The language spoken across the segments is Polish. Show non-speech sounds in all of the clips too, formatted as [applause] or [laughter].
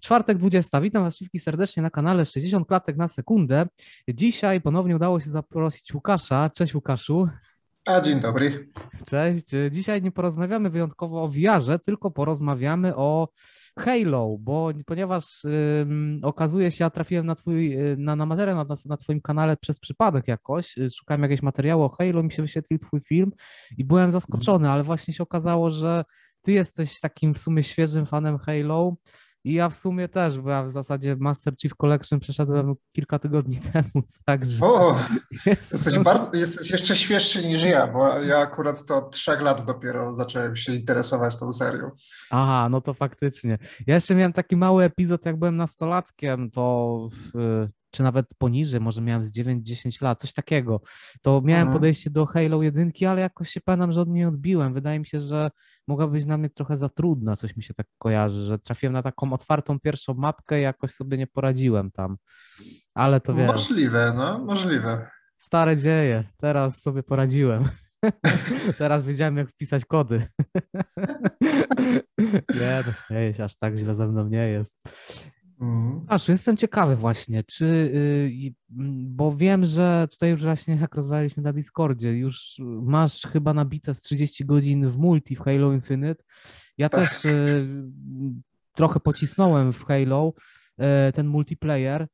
Czwartek 20. Witam Was wszystkich serdecznie na kanale 60 klatek na sekundę. Dzisiaj ponownie udało się zaprosić Łukasza. Cześć Łukaszu. A dzień dobry. Cześć. Dzisiaj nie porozmawiamy wyjątkowo o VR-ze, tylko porozmawiamy o Halo, bo ponieważ ym, okazuje się, ja trafiłem na twój, y, na, na materiał na, na twoim kanale przez przypadek jakoś, y, szukałem jakiegoś materiału o Halo, mi się wyświetlił twój film i byłem zaskoczony, ale właśnie się okazało, że ty jesteś takim w sumie świeżym fanem Halo i ja w sumie też, bo ja w zasadzie Master Chief Collection przeszedłem kilka tygodni [laughs] temu, także... O, jesteś, bardzo, jesteś jeszcze świeższy niż ja, bo ja akurat to od trzech lat dopiero zacząłem się interesować tą serią. Aha, no to faktycznie. Ja jeszcze miałem taki mały epizod, jak byłem nastolatkiem, to czy nawet poniżej, może miałem z 9-10 lat, coś takiego. To miałem Mhm. podejście do Halo 1, ale jakoś się pamiętam, że od niej odbiłem. Wydaje mi się, że mogła być na mnie trochę za trudna, coś mi się tak kojarzy, że trafiłem na taką otwartą pierwszą mapkę i jakoś sobie nie poradziłem tam. Ale to wiesz, Możliwe, no, możliwe. stare dzieje, teraz sobie poradziłem. [laughs] Teraz wiedziałem, jak wpisać kody. [laughs] Nie, no śmieję się, aż tak źle ze mną nie jest. Mm. Aszu, jestem ciekawy właśnie, czy, y, i- m, bo wiem, że tutaj już właśnie jak rozmawialiśmy na Discordzie, już masz chyba nabite z 30 godzin w multi w Halo Infinite. Ja Tak. też y, trochę pocisnąłem w Halo y, ten multiplayer.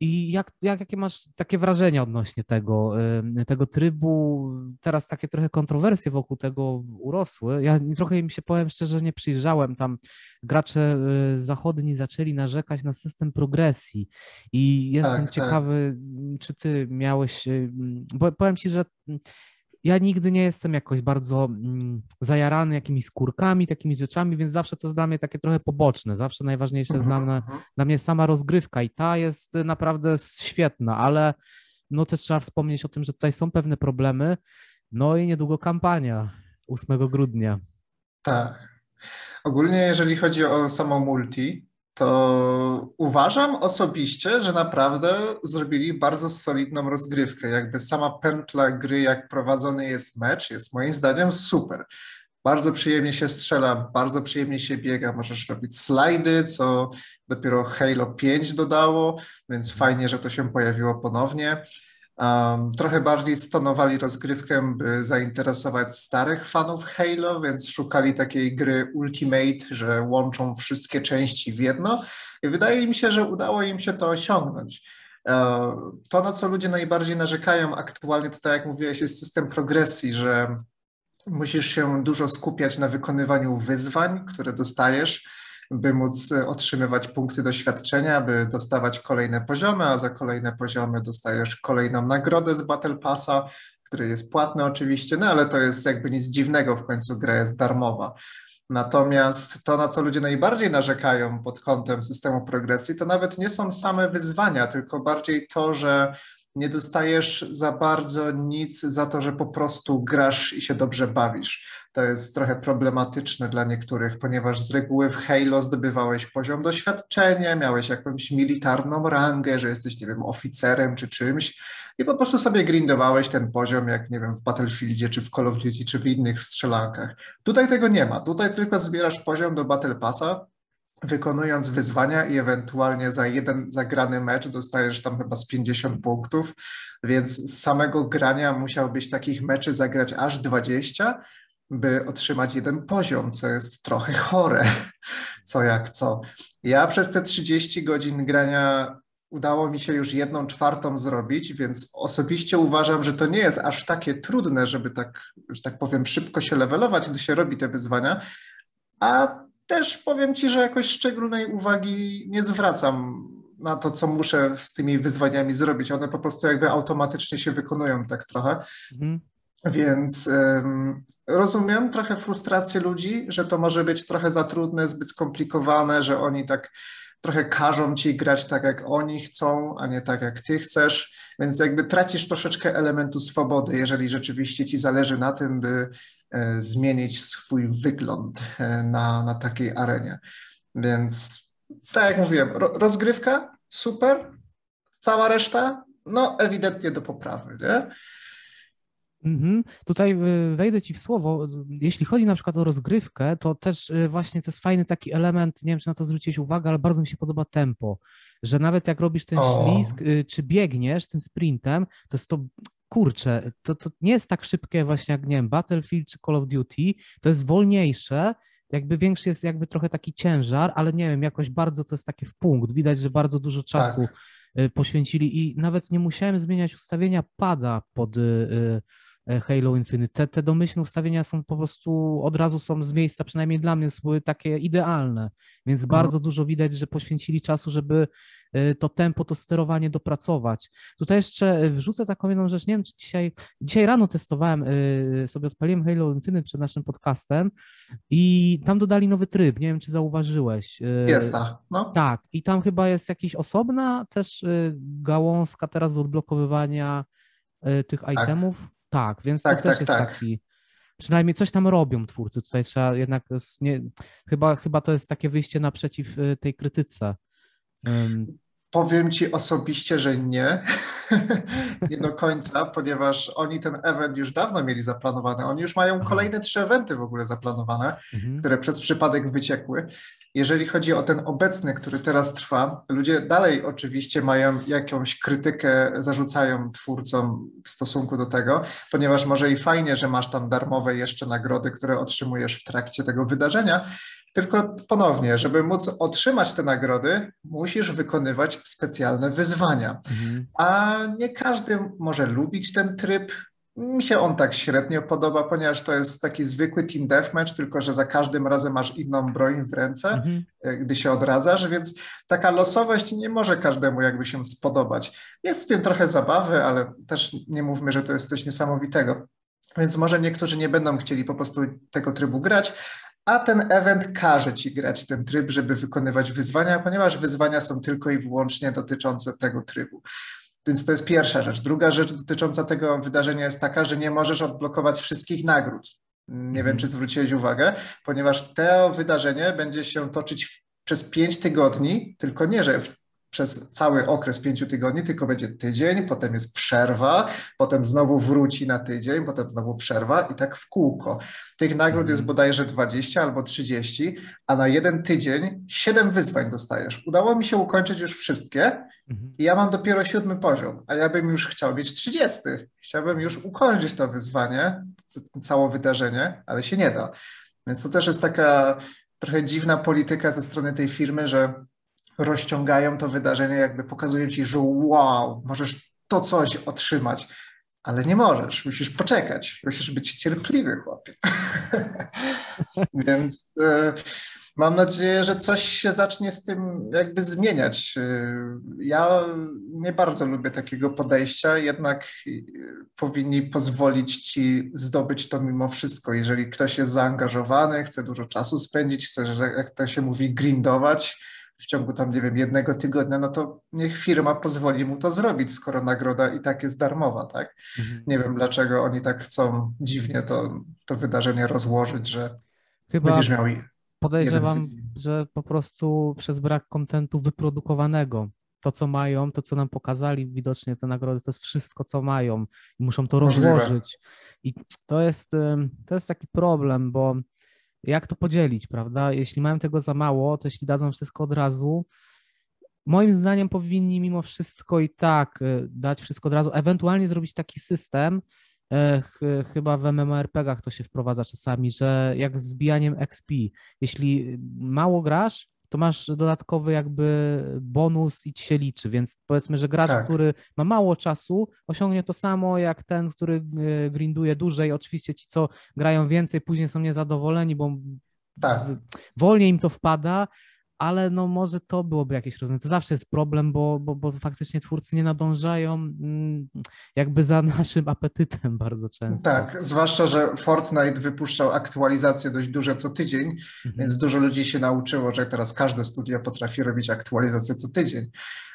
I jak, jak, jakie masz takie wrażenia odnośnie tego, tego trybu? Teraz takie trochę kontrowersje wokół tego urosły. Ja trochę im się powiem szczerze, nie przyjrzałem. Tam gracze y, zachodni zaczęli narzekać na system progresji. I jestem Tak, tak. ciekawy, m, czy ty miałeś. y, Bo powiem ci, że ja nigdy nie jestem jakoś bardzo mm, zajarany jakimiś skórkami, takimi rzeczami, więc zawsze to jest dla mnie takie trochę poboczne. Zawsze najważniejsze jest dla mnie Mhm. dla mnie sama rozgrywka i ta jest naprawdę świetna, ale no też trzeba wspomnieć o tym, że tutaj są pewne problemy. No i niedługo kampania 8 grudnia. Tak. Ogólnie, jeżeli chodzi o samą multi, to uważam osobiście, że naprawdę zrobili bardzo solidną rozgrywkę. Jakby sama pętla gry, jak prowadzony jest mecz, jest moim zdaniem super. Bardzo przyjemnie się strzela, bardzo przyjemnie się biega. Możesz robić slajdy, co dopiero Halo 5 dodało, więc fajnie, że to się pojawiło ponownie. Trochę bardziej stonowali rozgrywkę, by zainteresować starych fanów Halo, więc szukali takiej gry Ultimate, że łączą wszystkie części w jedno i wydaje mi się, że udało im się to osiągnąć. To, na co ludzie najbardziej narzekają aktualnie, to tak jak mówiłeś, jest system progresji, że musisz się dużo skupiać na wykonywaniu wyzwań, które dostajesz, by móc e, otrzymywać punkty doświadczenia, by dostawać kolejne poziomy, a za kolejne poziomy dostajesz kolejną nagrodę z Battle Passa, który jest płatny oczywiście, no ale to jest jakby nic dziwnego, w końcu gra jest darmowa. Natomiast to, na co ludzie najbardziej narzekają pod kątem systemu progresji, to nawet nie są same wyzwania, tylko bardziej to, że nie dostajesz za bardzo nic za to, że po prostu grasz i się dobrze bawisz. To jest trochę problematyczne dla niektórych, ponieważ z reguły w Halo zdobywałeś poziom doświadczenia, miałeś jakąś militarną rangę, że jesteś, nie wiem, oficerem czy czymś i po prostu sobie grindowałeś ten poziom, jak nie wiem, w Battlefieldzie, czy w Call of Duty, czy w innych strzelankach. Tutaj tego nie ma. Tutaj tylko zbierasz poziom do Battle Passa, wykonując wyzwania i ewentualnie za jeden zagrany mecz dostajesz tam chyba z 50 punktów, więc z samego grania musiałbyś takich meczy zagrać aż 20, by otrzymać jeden poziom, co jest trochę chore, [laughs] co jak co. Ja przez te 30 godzin grania udało mi się już jedną czwartą zrobić, więc osobiście uważam, że to nie jest aż takie trudne, żeby tak, że tak powiem, szybko się levelować, gdy się robi te wyzwania, a też powiem Ci, że jakoś szczególnej uwagi nie zwracam na to, co muszę z tymi wyzwaniami zrobić. One po prostu jakby automatycznie się wykonują tak trochę. Mhm. Więc em, rozumiem trochę frustrację ludzi, że to może być trochę za trudne, zbyt skomplikowane, że oni tak trochę każą ci grać tak, jak oni chcą, a nie tak, jak ty chcesz. Więc jakby tracisz troszeczkę elementu swobody, jeżeli rzeczywiście ci zależy na tym, by zmienić swój wygląd e, na, na takiej arenie. Więc tak jak mówiłem, ro, rozgrywka super, cała reszta, no ewidentnie do poprawy, nie? Mhm. Tutaj y, wejdę ci w słowo. Jeśli chodzi na przykład o rozgrywkę, to też właśnie to jest fajny taki element, nie wiem czy na to zwróciłeś uwagę, ale bardzo mi się podoba tempo, że nawet jak robisz ten O. ślizg, czy biegniesz tym sprintem, to jest to, kurczę, to, to nie jest tak szybkie właśnie jak, nie wiem, Battlefield czy Call of Duty, to jest wolniejsze, jakby większy jest jakby trochę taki ciężar, ale nie wiem, jakoś bardzo to jest takie w punkt, widać, że bardzo dużo czasu Tak. y, poświęcili i nawet nie musiałem zmieniać ustawienia pada pod y, Halo Infinite. Te, te domyślne ustawienia są po prostu od razu są z miejsca, przynajmniej dla mnie, były takie idealne, więc Mhm. bardzo dużo widać, że poświęcili czasu, żeby y, to tempo, to sterowanie dopracować. Tutaj jeszcze y, wrzucę taką jedną rzecz, nie wiem, czy dzisiaj, dzisiaj rano testowałem, sobie odpaliłem Halo Infinite przed naszym podcastem i tam dodali nowy tryb, nie wiem, czy zauważyłeś. Jest ta, no. tak, i tam chyba jest jakaś osobna też gałązka teraz do odblokowywania tych itemów. Tak, więc Tak, to też tak, jest tak. taki. Przynajmniej coś tam robią twórcy. Tutaj trzeba jednak. Nie, chyba, chyba to jest takie wyjście naprzeciw y, tej krytyce. Powiem ci osobiście, że nie. [laughs] nie do końca, ponieważ oni ten event już dawno mieli zaplanowany. Oni już mają Aha. kolejne trzy eventy w ogóle zaplanowane, mhm, które przez przypadek wyciekły. Jeżeli chodzi o ten obecny, który teraz trwa, ludzie dalej oczywiście mają jakąś krytykę, zarzucają twórcom w stosunku do tego, ponieważ może i fajnie, że masz tam darmowe jeszcze nagrody, które otrzymujesz w trakcie tego wydarzenia, tylko ponownie, żeby móc otrzymać te nagrody, musisz wykonywać specjalne wyzwania. mhm, A nie każdy może lubić ten tryb. Mi się on tak średnio podoba, ponieważ to jest taki zwykły team deathmatch, tylko że za każdym razem masz inną broń w ręce, mhm. e, gdy się odradzasz, więc taka losowość nie może każdemu jakby się spodobać. Jest w tym trochę zabawy, ale też nie mówmy, że to jest coś niesamowitego. Więc może niektórzy nie będą chcieli po prostu tego trybu grać, a ten event każe ci grać ten tryb, żeby wykonywać wyzwania, ponieważ wyzwania są tylko i wyłącznie dotyczące tego trybu. Więc to jest pierwsza rzecz. Druga rzecz dotycząca tego wydarzenia jest taka, że nie możesz odblokować wszystkich nagród. Nie Mhm. wiem, czy zwróciłeś uwagę, ponieważ to wydarzenie będzie się toczyć przez pięć tygodni, tylko nie, że w, przez cały okres pięciu tygodni, tylko będzie tydzień, potem jest przerwa, potem znowu wróci na tydzień, potem znowu przerwa i tak w kółko. Tych nagród Mhm. jest bodajże 20 albo 30, a na jeden tydzień 7 wyzwań dostajesz. Udało mi się ukończyć już wszystkie, mhm. i ja mam dopiero siódmy poziom, a ja bym już chciał mieć 30. Chciałbym już ukończyć to wyzwanie, całe wydarzenie, ale się nie da. Więc to też jest taka trochę dziwna polityka ze strony tej firmy, że rozciągają to wydarzenie, jakby pokazują ci, że wow, możesz to coś otrzymać, ale nie możesz, musisz poczekać, musisz być cierpliwy, chłopie. [laughs] Więc e, mam nadzieję, że coś się zacznie z tym jakby zmieniać. E, Ja nie bardzo lubię takiego podejścia, jednak e, powinni pozwolić ci zdobyć to mimo wszystko. Jeżeli ktoś jest zaangażowany, chce dużo czasu spędzić, chce, jak to się mówi, grindować w ciągu tam, nie wiem, jednego tygodnia, no to niech firma pozwoli mu to zrobić, skoro nagroda i tak jest darmowa, tak? Mhm. Nie wiem, dlaczego oni tak chcą dziwnie to, to wydarzenie rozłożyć, że Chyba będziesz miał podejrzewam, że po prostu przez brak kontentu wyprodukowanego. To, co mają, to, co nam pokazali, widocznie te nagrody, to jest wszystko, co mają i muszą to Możliwe. rozłożyć. I to jest, to jest taki problem, bo jak to podzielić, prawda? Jeśli mają tego za mało, to jeśli dadzą wszystko od razu, moim zdaniem powinni mimo wszystko i tak y, dać wszystko od razu, ewentualnie zrobić taki system, e, ch- chyba w MMORPG-ach to się wprowadza czasami, że jak z zbijaniem XP, jeśli mało grasz, to masz dodatkowy jakby bonus i ci się liczy, więc powiedzmy, że gracz, Tak. który ma mało czasu, osiągnie to samo jak ten, który e, grinduje dłużej. Oczywiście ci, co grają więcej, później są niezadowoleni, bo Tak. wolniej im to wpada, ale no może to byłoby jakieś rozwiązanie. To zawsze jest problem, bo, bo, bo faktycznie twórcy nie nadążają mm, jakby za [laughs] naszym apetytem bardzo często. Tak, zwłaszcza, że Fortnite wypuszczał aktualizacje dość duże co tydzień, Mhm. więc dużo ludzi się nauczyło, że teraz każde studio potrafi robić aktualizacje co tydzień.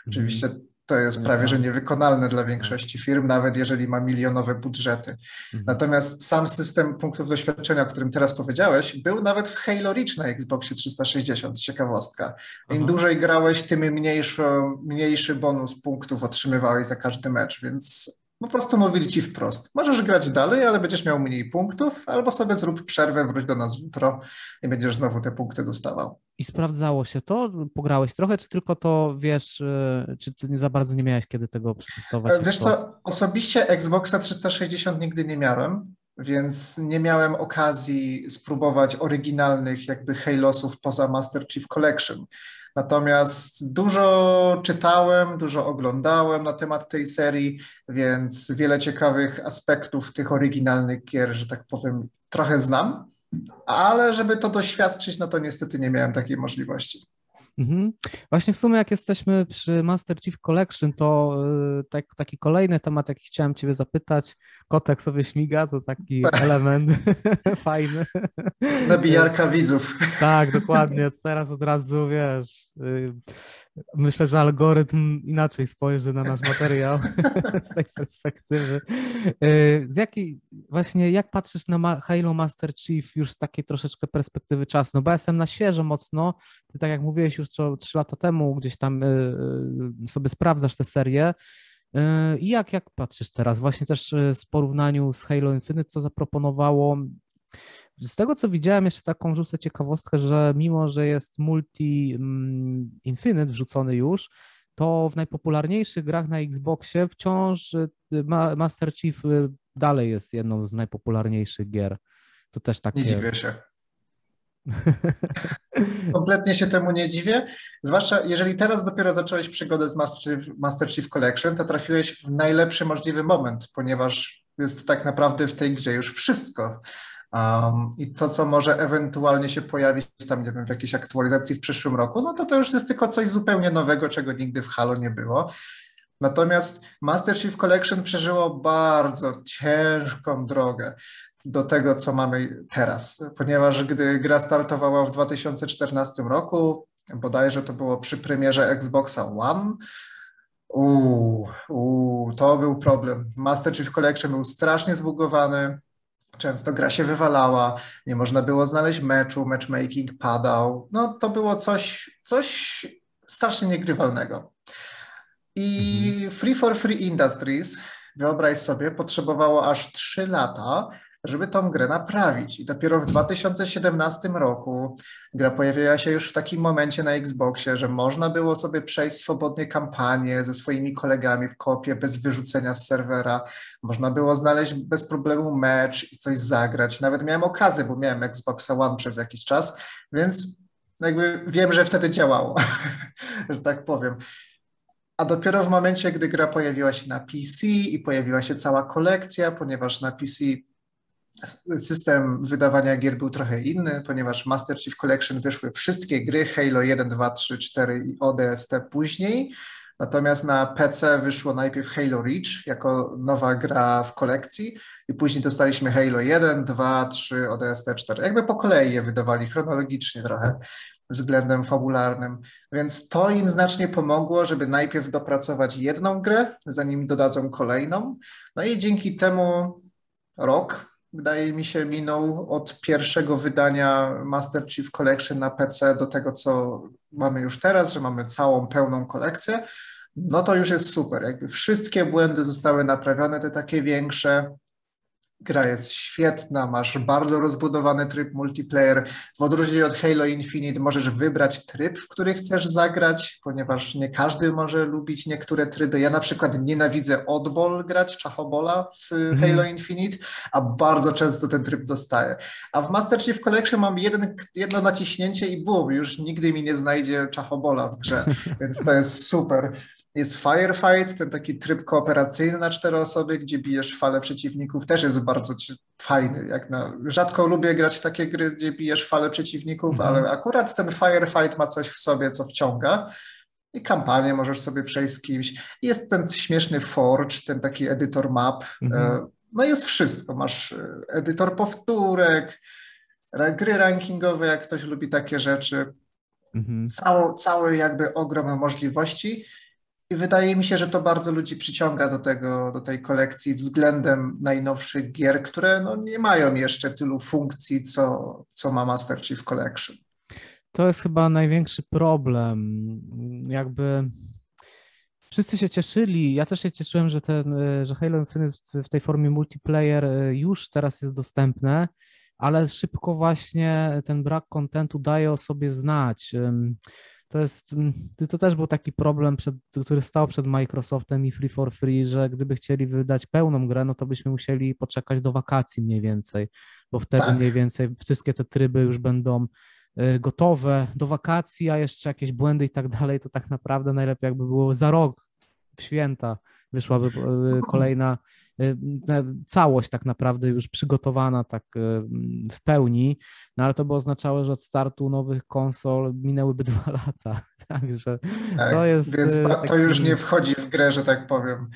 Mhm. To jest Nie prawie, że niewykonalne dla większości firm, nawet jeżeli ma milionowe budżety. Mhm. Natomiast sam system punktów doświadczenia, o którym teraz powiedziałeś, był nawet w Halo Reach na Xboxie 360, ciekawostka. Im Aha. dłużej grałeś, tym mniejszy, mniejszy bonus punktów otrzymywałeś za każdy mecz, więc Po prostu mówili ci wprost, możesz grać dalej, ale będziesz miał mniej punktów, albo sobie zrób przerwę, wróć do nas jutro i będziesz znowu te punkty dostawał. I sprawdzało się to? Pograłeś trochę, czy tylko to wiesz, y, czy ty nie za bardzo nie miałeś kiedy tego przetestować? Wiesz co, osobiście Xboxa 360 nigdy nie miałem, więc nie miałem okazji spróbować oryginalnych jakby Halosów poza Master Chief Collection. Natomiast dużo czytałem, dużo oglądałem na temat tej serii, więc wiele ciekawych aspektów tych oryginalnych gier, że tak powiem, trochę znam, ale żeby to doświadczyć, no to niestety nie miałem takiej możliwości. Mhm. Właśnie w sumie jak jesteśmy przy Master Chief Collection, to y, tak, taki kolejny temat, jaki chciałem Ciebie zapytać, kotek sobie śmiga, to taki tak. element [laughs] fajny. Nabijarka widzów. Tak, dokładnie. Teraz od razu, wiesz, y, myślę, że algorytm inaczej spojrzy na nasz materiał [laughs] z tej perspektywy. Y, z jakiej, właśnie jak patrzysz na Halo Master Chief już z takiej troszeczkę perspektywy czasu? No bo ja jestem na świeżo mocno, ty tak jak mówiłeś już trzy lata temu gdzieś tam y, y, sobie sprawdzasz tę serię. I jak, jak patrzysz teraz, właśnie też w porównaniu z Halo Infinite, co zaproponowało z tego, co widziałem, jeszcze taką rzucę ciekawostkę, że mimo, że jest multi mm, Infinite wrzucony już, to w najpopularniejszych grach na Xboxie wciąż y, Master Chief y, dalej jest jedną z najpopularniejszych gier. To też takie... Nie dziwię się. [laughs] Kompletnie się temu nie dziwię. Zwłaszcza jeżeli teraz dopiero zacząłeś przygodę z Master Chief, Master Chief Collection, to trafiłeś w najlepszy możliwy moment, ponieważ jest tak naprawdę w tej grze już wszystko. Um, I to, co może ewentualnie się pojawić tam, nie wiem, w jakiejś aktualizacji w przyszłym roku, no to to już jest tylko coś zupełnie nowego, czego nigdy w Halo nie było. Natomiast Master Chief Collection przeżyło bardzo ciężką drogę do tego, co mamy teraz, ponieważ gdy gra startowała w 2014 roku, bodajże to było przy premierze Xboxa One, uuu, uu, to był problem. Master Chief Collection był strasznie zbugowany, Często gra się wywalała, nie można było znaleźć meczu, matchmaking padał. No to było coś, coś strasznie niegrywalnego. I mhm. Free for Free Industries, wyobraź sobie, potrzebowało aż 3 lata, żeby tą grę naprawić. I dopiero w 2017 roku gra pojawiła się już w takim momencie na Xboxie, że można było sobie przejść swobodnie kampanię ze swoimi kolegami w kopie bez wyrzucenia z serwera. Można było znaleźć bez problemu mecz i coś zagrać. Nawet miałem okazję, bo miałem Xboxa One przez jakiś czas, więc jakby wiem, że wtedy działało, [laughs] że tak powiem. A dopiero w momencie, gdy gra pojawiła się na PC i pojawiła się cała kolekcja, ponieważ na PC system wydawania gier był trochę inny, ponieważ Master Chief Collection wyszły wszystkie gry Halo 1, 2, 3, 4 i ODST później. Natomiast na PC wyszło najpierw Halo Reach jako nowa gra w kolekcji i później dostaliśmy Halo 1, 2, 3, ODST 4. Jakby po kolei je wydawali chronologicznie trochę względem fabularnym. Więc to im znacznie pomogło, żeby najpierw dopracować jedną grę, zanim dodadzą kolejną. No i dzięki temu rok wydaje mi się, minął od pierwszego wydania Master Chief Collection na PC do tego, co mamy już teraz, że mamy całą pełną kolekcję, no to już jest super. Jakby wszystkie błędy zostały naprawione, te takie większe. Gra jest świetna, masz bardzo rozbudowany tryb multiplayer. W odróżnieniu od Halo Infinite możesz wybrać tryb, w który chcesz zagrać, ponieważ nie każdy może lubić niektóre tryby. Ja na przykład nienawidzę oddball grać, czachobola w mm. Halo Infinite, a bardzo często ten tryb dostaję. A w Master Chief Collection mam jeden, jedno naciśnięcie i bum, już nigdy mi nie znajdzie czachobola w grze, [laughs] więc to jest super. Jest Firefight, ten taki tryb kooperacyjny na cztery osoby, gdzie bijesz falę przeciwników, też jest bardzo fajny. Jak na, rzadko lubię grać w takie gry, gdzie bijesz falę przeciwników, mhm. ale akurat ten Firefight ma coś w sobie, co wciąga. I kampanię możesz sobie przejść z kimś. Jest ten śmieszny Forge, ten taki edytor map. Mhm. E, no jest wszystko. Masz e, edytor powtórek, gry rankingowe, jak ktoś lubi takie rzeczy. Mhm. Cały, cały jakby ogrom możliwości. I wydaje mi się, że to bardzo ludzi przyciąga do, tego, do tej kolekcji względem najnowszych gier, które no nie mają jeszcze tylu funkcji, co, co ma Master Chief Collection. To jest chyba największy problem. Jakby Wszyscy się cieszyli, ja też się cieszyłem, że, ten, że Halo Infinite w tej formie multiplayer już teraz jest dostępne, ale szybko właśnie ten brak kontentu daje o sobie znać. To jest, to też był taki problem, przed, który stał przed Microsoftem i Free for Free, że gdyby chcieli wydać pełną grę, no to byśmy musieli poczekać do wakacji mniej więcej, bo wtedy tak. mniej więcej wszystkie te tryby już będą y, gotowe do wakacji, a jeszcze jakieś błędy i tak dalej, to tak naprawdę najlepiej jakby było za rok w święta wyszłaby y, kolejna y, całość tak naprawdę już przygotowana tak y, w pełni, no ale to by oznaczało, że od startu nowych konsol minęłyby [laughs] dwa lata, także tak, to jest... Więc to, to taki... już nie wchodzi w grę, że tak powiem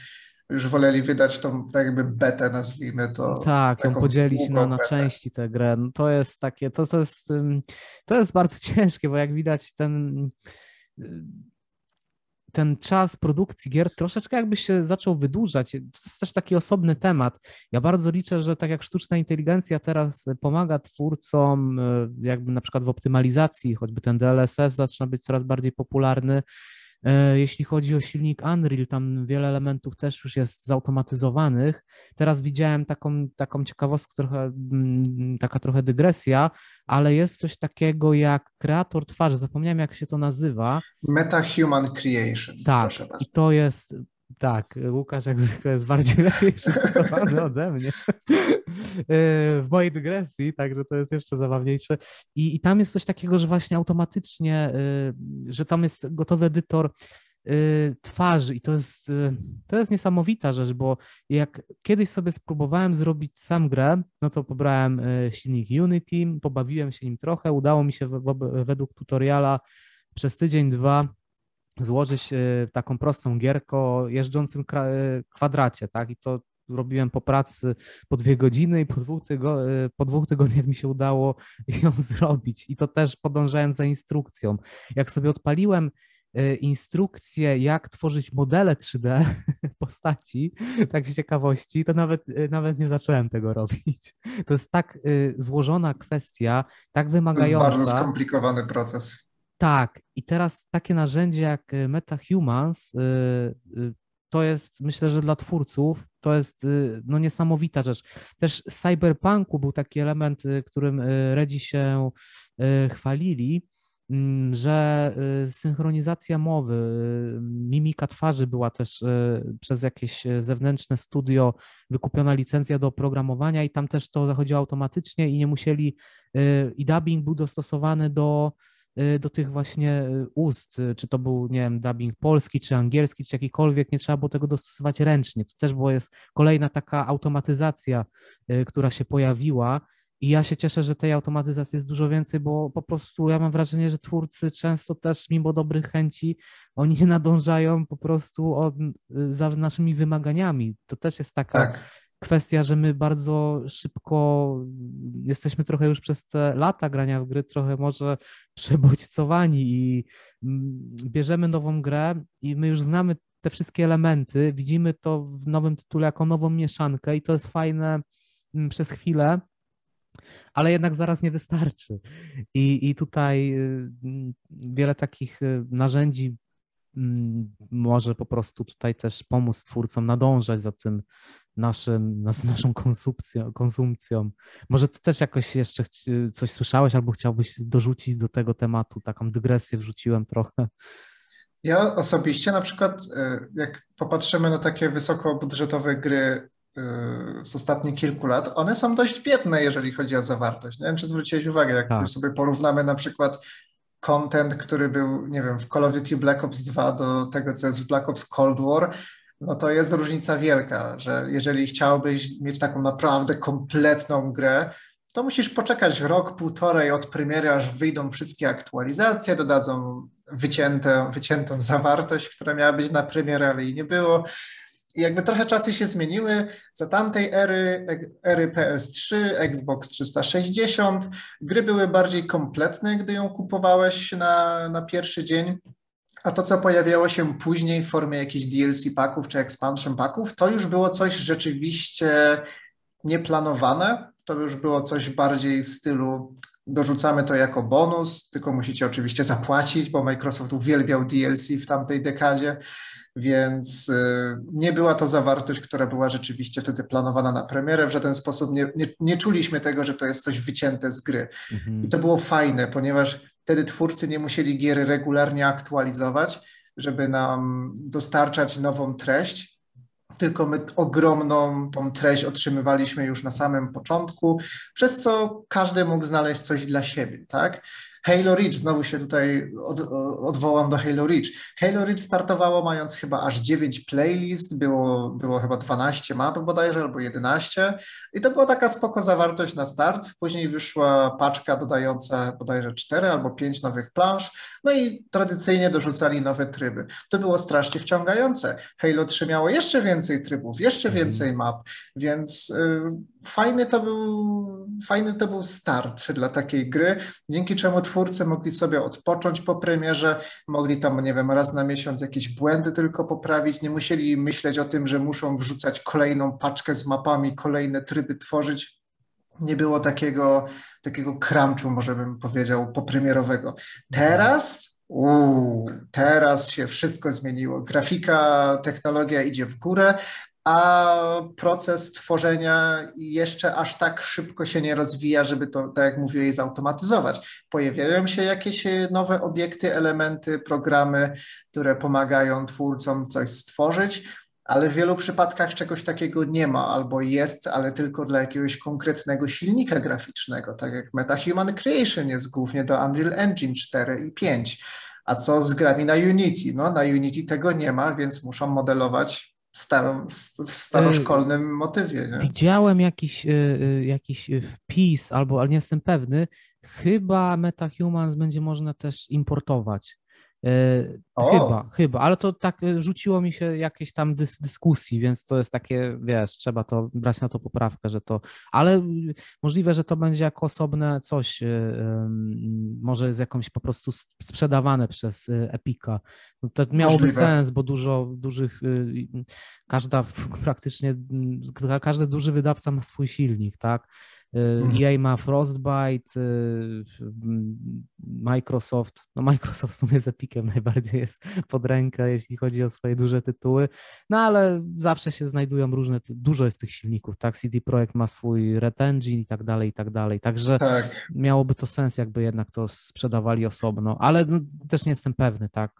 już woleli wydać tą tak jakby betę, nazwijmy to. Tak, ją podzielić na, na części tę grę. No to jest takie, to, to, jest, to jest bardzo [laughs] ciężkie, bo jak widać ten ten czas produkcji gier troszeczkę jakby się zaczął wydłużać. To jest też taki osobny temat. Ja bardzo liczę, że tak jak sztuczna inteligencja teraz pomaga twórcom, e, jakby na przykład w optymalizacji, choćby ten DLSS zaczyna być coraz bardziej popularny, jeśli chodzi o silnik Unreal, tam wiele elementów też już jest zautomatyzowanych. Teraz widziałem taką, taką ciekawostkę, trochę, mm, taka trochę dygresja, ale jest coś takiego jak kreator twarzy. Zapomniałem, jak się to nazywa. Meta Human Creation. Tak, i to jest tak, Łukasz jak zwykle jest bardziej [laughs] lepiej przygotowany ode mnie e, w mojej dygresji, także to jest jeszcze zabawniejsze. I, I tam jest coś takiego, że właśnie automatycznie, e, że tam jest gotowy edytor e, twarzy i to jest, to jest niesamowita rzecz, bo jak kiedyś sobie spróbowałem zrobić sam grę, no to pobrałem silnik Unity, pobawiłem się nim trochę, udało mi się według tutoriala przez tydzień, dwa złożyć e, taką prostą gierkę o jeżdżącym e, kwadracie, tak? I to robiłem po pracy po dwie godziny i po dwóch, tygo, e, po dwóch tygodniach mi się udało [laughs] ją zrobić. I to też podążając za instrukcją. Jak sobie odpaliłem instrukcję, jak tworzyć modele 3D [laughs] postaci, tak z ciekawości, to nawet, nawet nie zacząłem tego robić. To jest tak złożona kwestia, tak wymagająca. To jest bardzo skomplikowany proces. Tak, i teraz takie narzędzie jak y, MetaHumans y, y, to jest, myślę, że dla twórców to jest no, niesamowita rzecz. Też w Cyberpunku był taki element, którym Redzi się chwalili, mm, że synchronizacja mowy, mimika twarzy była też przez jakieś zewnętrzne studio wykupiona licencja do oprogramowania i tam też to zachodziło automatycznie i nie musieli, i dubbing był dostosowany do do tych właśnie y, ust, y, czy to był, nie wiem, dubbing polski, czy angielski, czy jakikolwiek, nie trzeba było tego dostosować ręcznie. To też było jest kolejna taka automatyzacja, która się pojawiła. I ja się cieszę, że tej automatyzacji jest dużo więcej, bo po prostu ja mam wrażenie, że twórcy często też, mimo dobrych chęci, oni nie nadążają po prostu od, za naszymi wymaganiami. To też jest taka tak kwestia, że my bardzo szybko jesteśmy trochę już przez te lata grania w gry trochę może przebodźcowani i mm, bierzemy nową grę i my już znamy te wszystkie elementy, widzimy to w nowym tytule jako nową mieszankę i to jest fajne mm, przez chwilę, ale jednak zaraz nie wystarczy. I, i tutaj y, wiele takich y, narzędzi mm, może po prostu tutaj też pomóc twórcom nadążać za tym, naszym, naszą konsumpcją, konsumpcją. Może ty też jakoś jeszcze coś słyszałeś albo chciałbyś dorzucić do tego tematu, taką dygresję wrzuciłem trochę. Ja osobiście na przykład, e, jak popatrzymy na takie wysokobudżetowe gry e, z ostatnich kilku lat, one są dość biedne, jeżeli chodzi o zawartość. Nie wiem, czy zwróciłeś uwagę, jak tak. sobie porównamy na przykład content, który był, nie wiem, w Call of Duty Black Ops 2 do tego, co jest w Black Ops Cold War, no to jest różnica wielka, że jeżeli chciałbyś mieć taką naprawdę kompletną grę, to musisz poczekać rok, półtorej od premiery, aż wyjdą wszystkie aktualizacje, dodadzą wycięte, wyciętą zawartość, która miała być na premierę, ale jej nie było. I jakby trochę czasy się zmieniły. Za tamtej ery, ery PS3, Xbox 360, gry były bardziej kompletne, gdy ją kupowałeś na, na pierwszy dzień. A to, co pojawiało się później w formie jakichś DLC paków czy expansion paków, to już było coś rzeczywiście nieplanowane. To już było coś bardziej w stylu dorzucamy to jako bonus, tylko musicie oczywiście zapłacić, bo Microsoft uwielbiał DLC w tamtej dekadzie. więc y, nie była to zawartość, która była rzeczywiście wtedy planowana na premierę. W żaden sposób nie, nie, nie czuliśmy tego, że to jest coś wycięte z gry. Mhm. I to było fajne, ponieważ wtedy twórcy nie musieli gier regularnie aktualizować, żeby nam dostarczać nową treść, tylko my ogromną tą treść otrzymywaliśmy już na samym początku, przez co każdy mógł znaleźć coś dla siebie, tak? Halo Reach, znowu się tutaj od, odwołam do Halo Reach. Halo Reach startowało mając chyba aż 9 playlist, było, było chyba 12 map bodajże albo 11 i to była taka spoko zawartość na start. Później wyszła paczka dodająca bodajże 4 albo 5 nowych plansz, no i tradycyjnie dorzucali nowe tryby. To było strasznie wciągające. Halo 3 miało jeszcze więcej trybów, jeszcze mhm. więcej map, więc y, fajny to był fajny to był start dla takiej gry, dzięki czemu twórcy mogli sobie odpocząć po premierze, mogli tam, nie wiem, raz na miesiąc jakieś błędy tylko poprawić, nie musieli myśleć o tym, że muszą wrzucać kolejną paczkę z mapami, kolejne tryby tworzyć. Nie było takiego, takiego kramczu, może bym powiedział, popremierowego. Teraz Uuu, teraz się wszystko zmieniło. Grafika, technologia idzie w górę, a proces tworzenia jeszcze aż tak szybko się nie rozwija, żeby to, tak jak mówię, zautomatyzować. Pojawiają się jakieś nowe obiekty, elementy, programy, które pomagają twórcom coś stworzyć, ale w wielu przypadkach czegoś takiego nie ma, albo jest, ale tylko dla jakiegoś konkretnego silnika graficznego, tak jak MetaHuman Creation jest głównie do Unreal Engine 4 i 5. A co z grami na Unity? No, na Unity tego nie ma, więc muszą modelować starą, w staroszkolnym motywie. Nie? Widziałem jakiś, e, e, jakiś wpis, albo, ale nie jestem pewny, chyba MetaHumans będzie można też importować. E, o. Chyba, chyba, ale to tak e, rzuciło mi się jakieś tam dys dyskusji, więc to jest takie, wiesz, trzeba to brać na to poprawkę, że to, ale możliwe, że to będzie jako osobne coś, e, może z jakąś po prostu sprzedawane przez Epika. No to miałoby możliwe. sens, bo dużo dużych, każda praktycznie, każdy duży wydawca ma swój silnik, tak? Mhm. EA ma Frostbite, y, Microsoft, no Microsoft w sumie z Epiciem najbardziej jest pod rękę, jeśli chodzi o swoje duże tytuły, no ale zawsze się znajdują różne, dużo jest tych silników, tak, CD Projekt ma swój Red Engine i tak dalej, i tak dalej, także tak. miałoby to sens, jakby jednak to sprzedawali osobno, ale no, też nie jestem pewny, tak,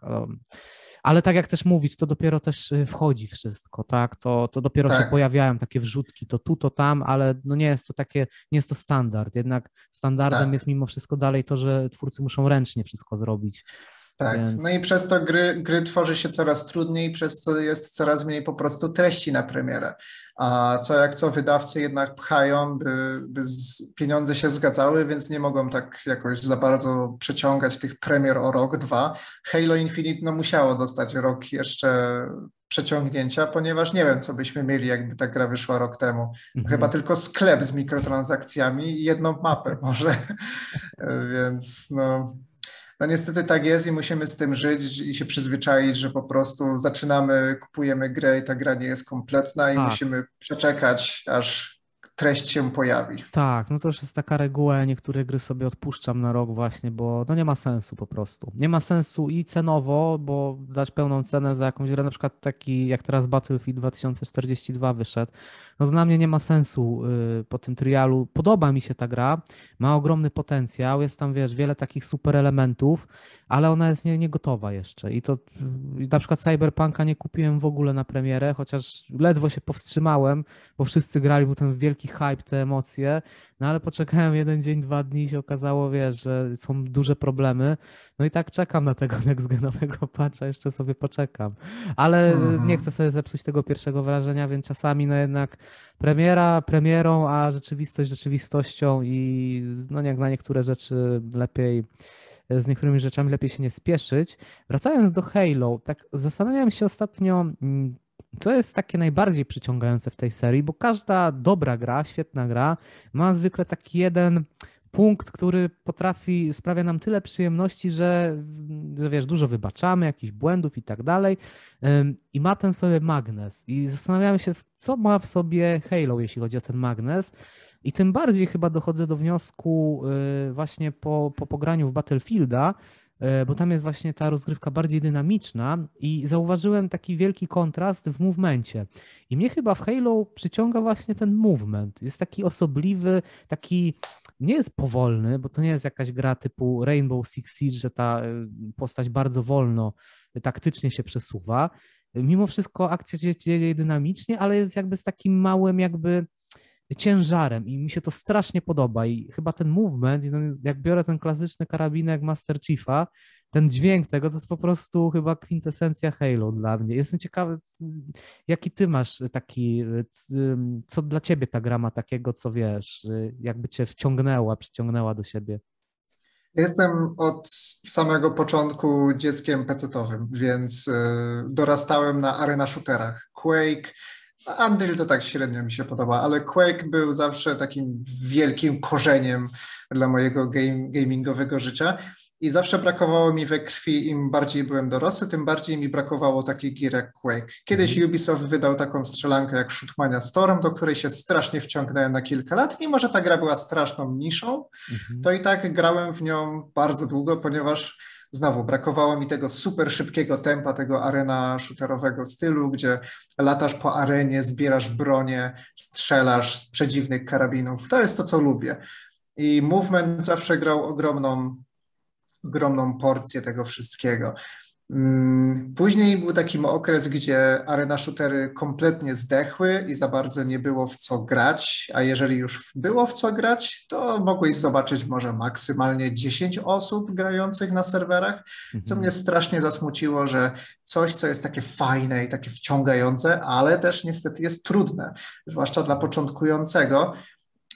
ale tak jak też mówić, to dopiero też y, wchodzi wszystko, tak? To, to dopiero tak. się pojawiają takie wrzutki, to tu, to tam, ale no nie jest to takie, nie jest to standard. Jednak standardem tak. jest mimo wszystko dalej to, że twórcy muszą ręcznie wszystko zrobić. Tak, Więc... no i przez to gry, gry tworzy się coraz trudniej, przez co jest coraz mniej po prostu treści na premierę. A co jak co wydawcy jednak pchają, by, by pieniądze się zgadzały, więc nie mogą tak jakoś za bardzo przeciągać tych premier o rok, dwa. Halo Infinite no musiało dostać rok jeszcze przeciągnięcia, ponieważ nie wiem, co byśmy mieli, jakby ta gra wyszła rok temu. Mhm. Chyba tylko sklep z mikrotransakcjami i jedną mapę może. [laughs] Więc no, no niestety tak jest i musimy z tym żyć i się przyzwyczaić, że po prostu zaczynamy, kupujemy grę i ta gra nie jest kompletna i tak. musimy przeczekać, aż treść się pojawi. Tak, no to już jest taka reguła, niektóre gry sobie odpuszczam na rok właśnie, bo no nie ma sensu po prostu. Nie ma sensu i cenowo, bo dać pełną cenę za jakąś grę, na przykład taki jak teraz Battlefield 2042 wyszedł, no dla mnie nie ma sensu y, po tym trialu. Podoba mi się ta gra, ma ogromny potencjał, jest tam wiesz, wiele takich super elementów, ale ona jest nie, nie gotowa jeszcze. I to y, na przykład Cyberpunka nie kupiłem w ogóle na premierę, chociaż ledwo się powstrzymałem, bo wszyscy grali, był ten wielki hype, te emocje, no ale poczekałem jeden dzień, dwa dni i się okazało, wiesz, że są duże problemy, no i tak czekam na tego [laughs] nextgenowego patcha, jeszcze sobie poczekam, ale mhm. nie chcę sobie zepsuć tego pierwszego wrażenia, więc czasami no jednak premiera premierą, a rzeczywistość rzeczywistością i no jak na niektóre rzeczy lepiej z niektórymi rzeczami lepiej się nie spieszyć. Wracając do Halo, tak zastanawiam się ostatnio, mm, co jest takie najbardziej przyciągające w tej serii, bo każda dobra gra, świetna gra ma zwykle taki jeden punkt, który potrafi, sprawia nam tyle przyjemności, że, że wiesz, dużo wybaczamy, jakichś błędów i tak dalej. I ma ten sobie magnes. I zastanawiamy się, co ma w sobie Halo, jeśli chodzi o ten magnes. I tym bardziej chyba dochodzę do wniosku y, właśnie po, po pograniu w Battlefielda, bo tam jest właśnie ta rozgrywka bardziej dynamiczna i zauważyłem taki wielki kontrast w movemencie. I mnie chyba w Halo przyciąga właśnie ten movement. Jest taki osobliwy, taki nie jest powolny, bo to nie jest jakaś gra typu Rainbow Six Siege, że ta postać bardzo wolno taktycznie się przesuwa. Mimo wszystko akcja się dzieje dynamicznie, ale jest jakby z takim małym jakby ciężarem i mi się to strasznie podoba i chyba ten movement, jak biorę ten klasyczny karabinek Master Chiefa, ten dźwięk tego to jest po prostu chyba kwintesencja Halo dla mnie. Jestem ciekawy, jaki ty masz taki, co dla ciebie ta gra ma takiego, co wiesz, jakby cię wciągnęła, przyciągnęła do siebie. Jestem od samego początku dzieckiem pecetowym, więc y, dorastałem na arena shooterach. Quake, Unreal to tak średnio mi się podoba, ale Quake był zawsze takim wielkim korzeniem dla mojego game, gamingowego życia i zawsze brakowało mi we krwi, im bardziej byłem dorosły, tym bardziej mi brakowało takich gier jak Quake. Kiedyś mhm. Ubisoft wydał taką strzelankę jak Shootmania Storm, do której się strasznie wciągnąłem na kilka lat, mimo że ta gra była straszną niszą, mhm. to i tak grałem w nią bardzo długo, ponieważ znowu brakowało mi tego super szybkiego tempa, tego arena shooterowego stylu, gdzie latasz po arenie, zbierasz bronię, strzelasz z przedziwnych karabinów. To jest to, co lubię. I Movement zawsze grał ogromną ogromną porcję tego wszystkiego. Mm, później był taki okres, gdzie arena shootery kompletnie zdechły i za bardzo nie było w co grać, a jeżeli już było w co grać, to mogłeś zobaczyć może maksymalnie 10 osób grających na serwerach, co mhm. mnie strasznie zasmuciło, że coś, co jest takie fajne i takie wciągające, ale też niestety jest trudne, zwłaszcza dla początkującego,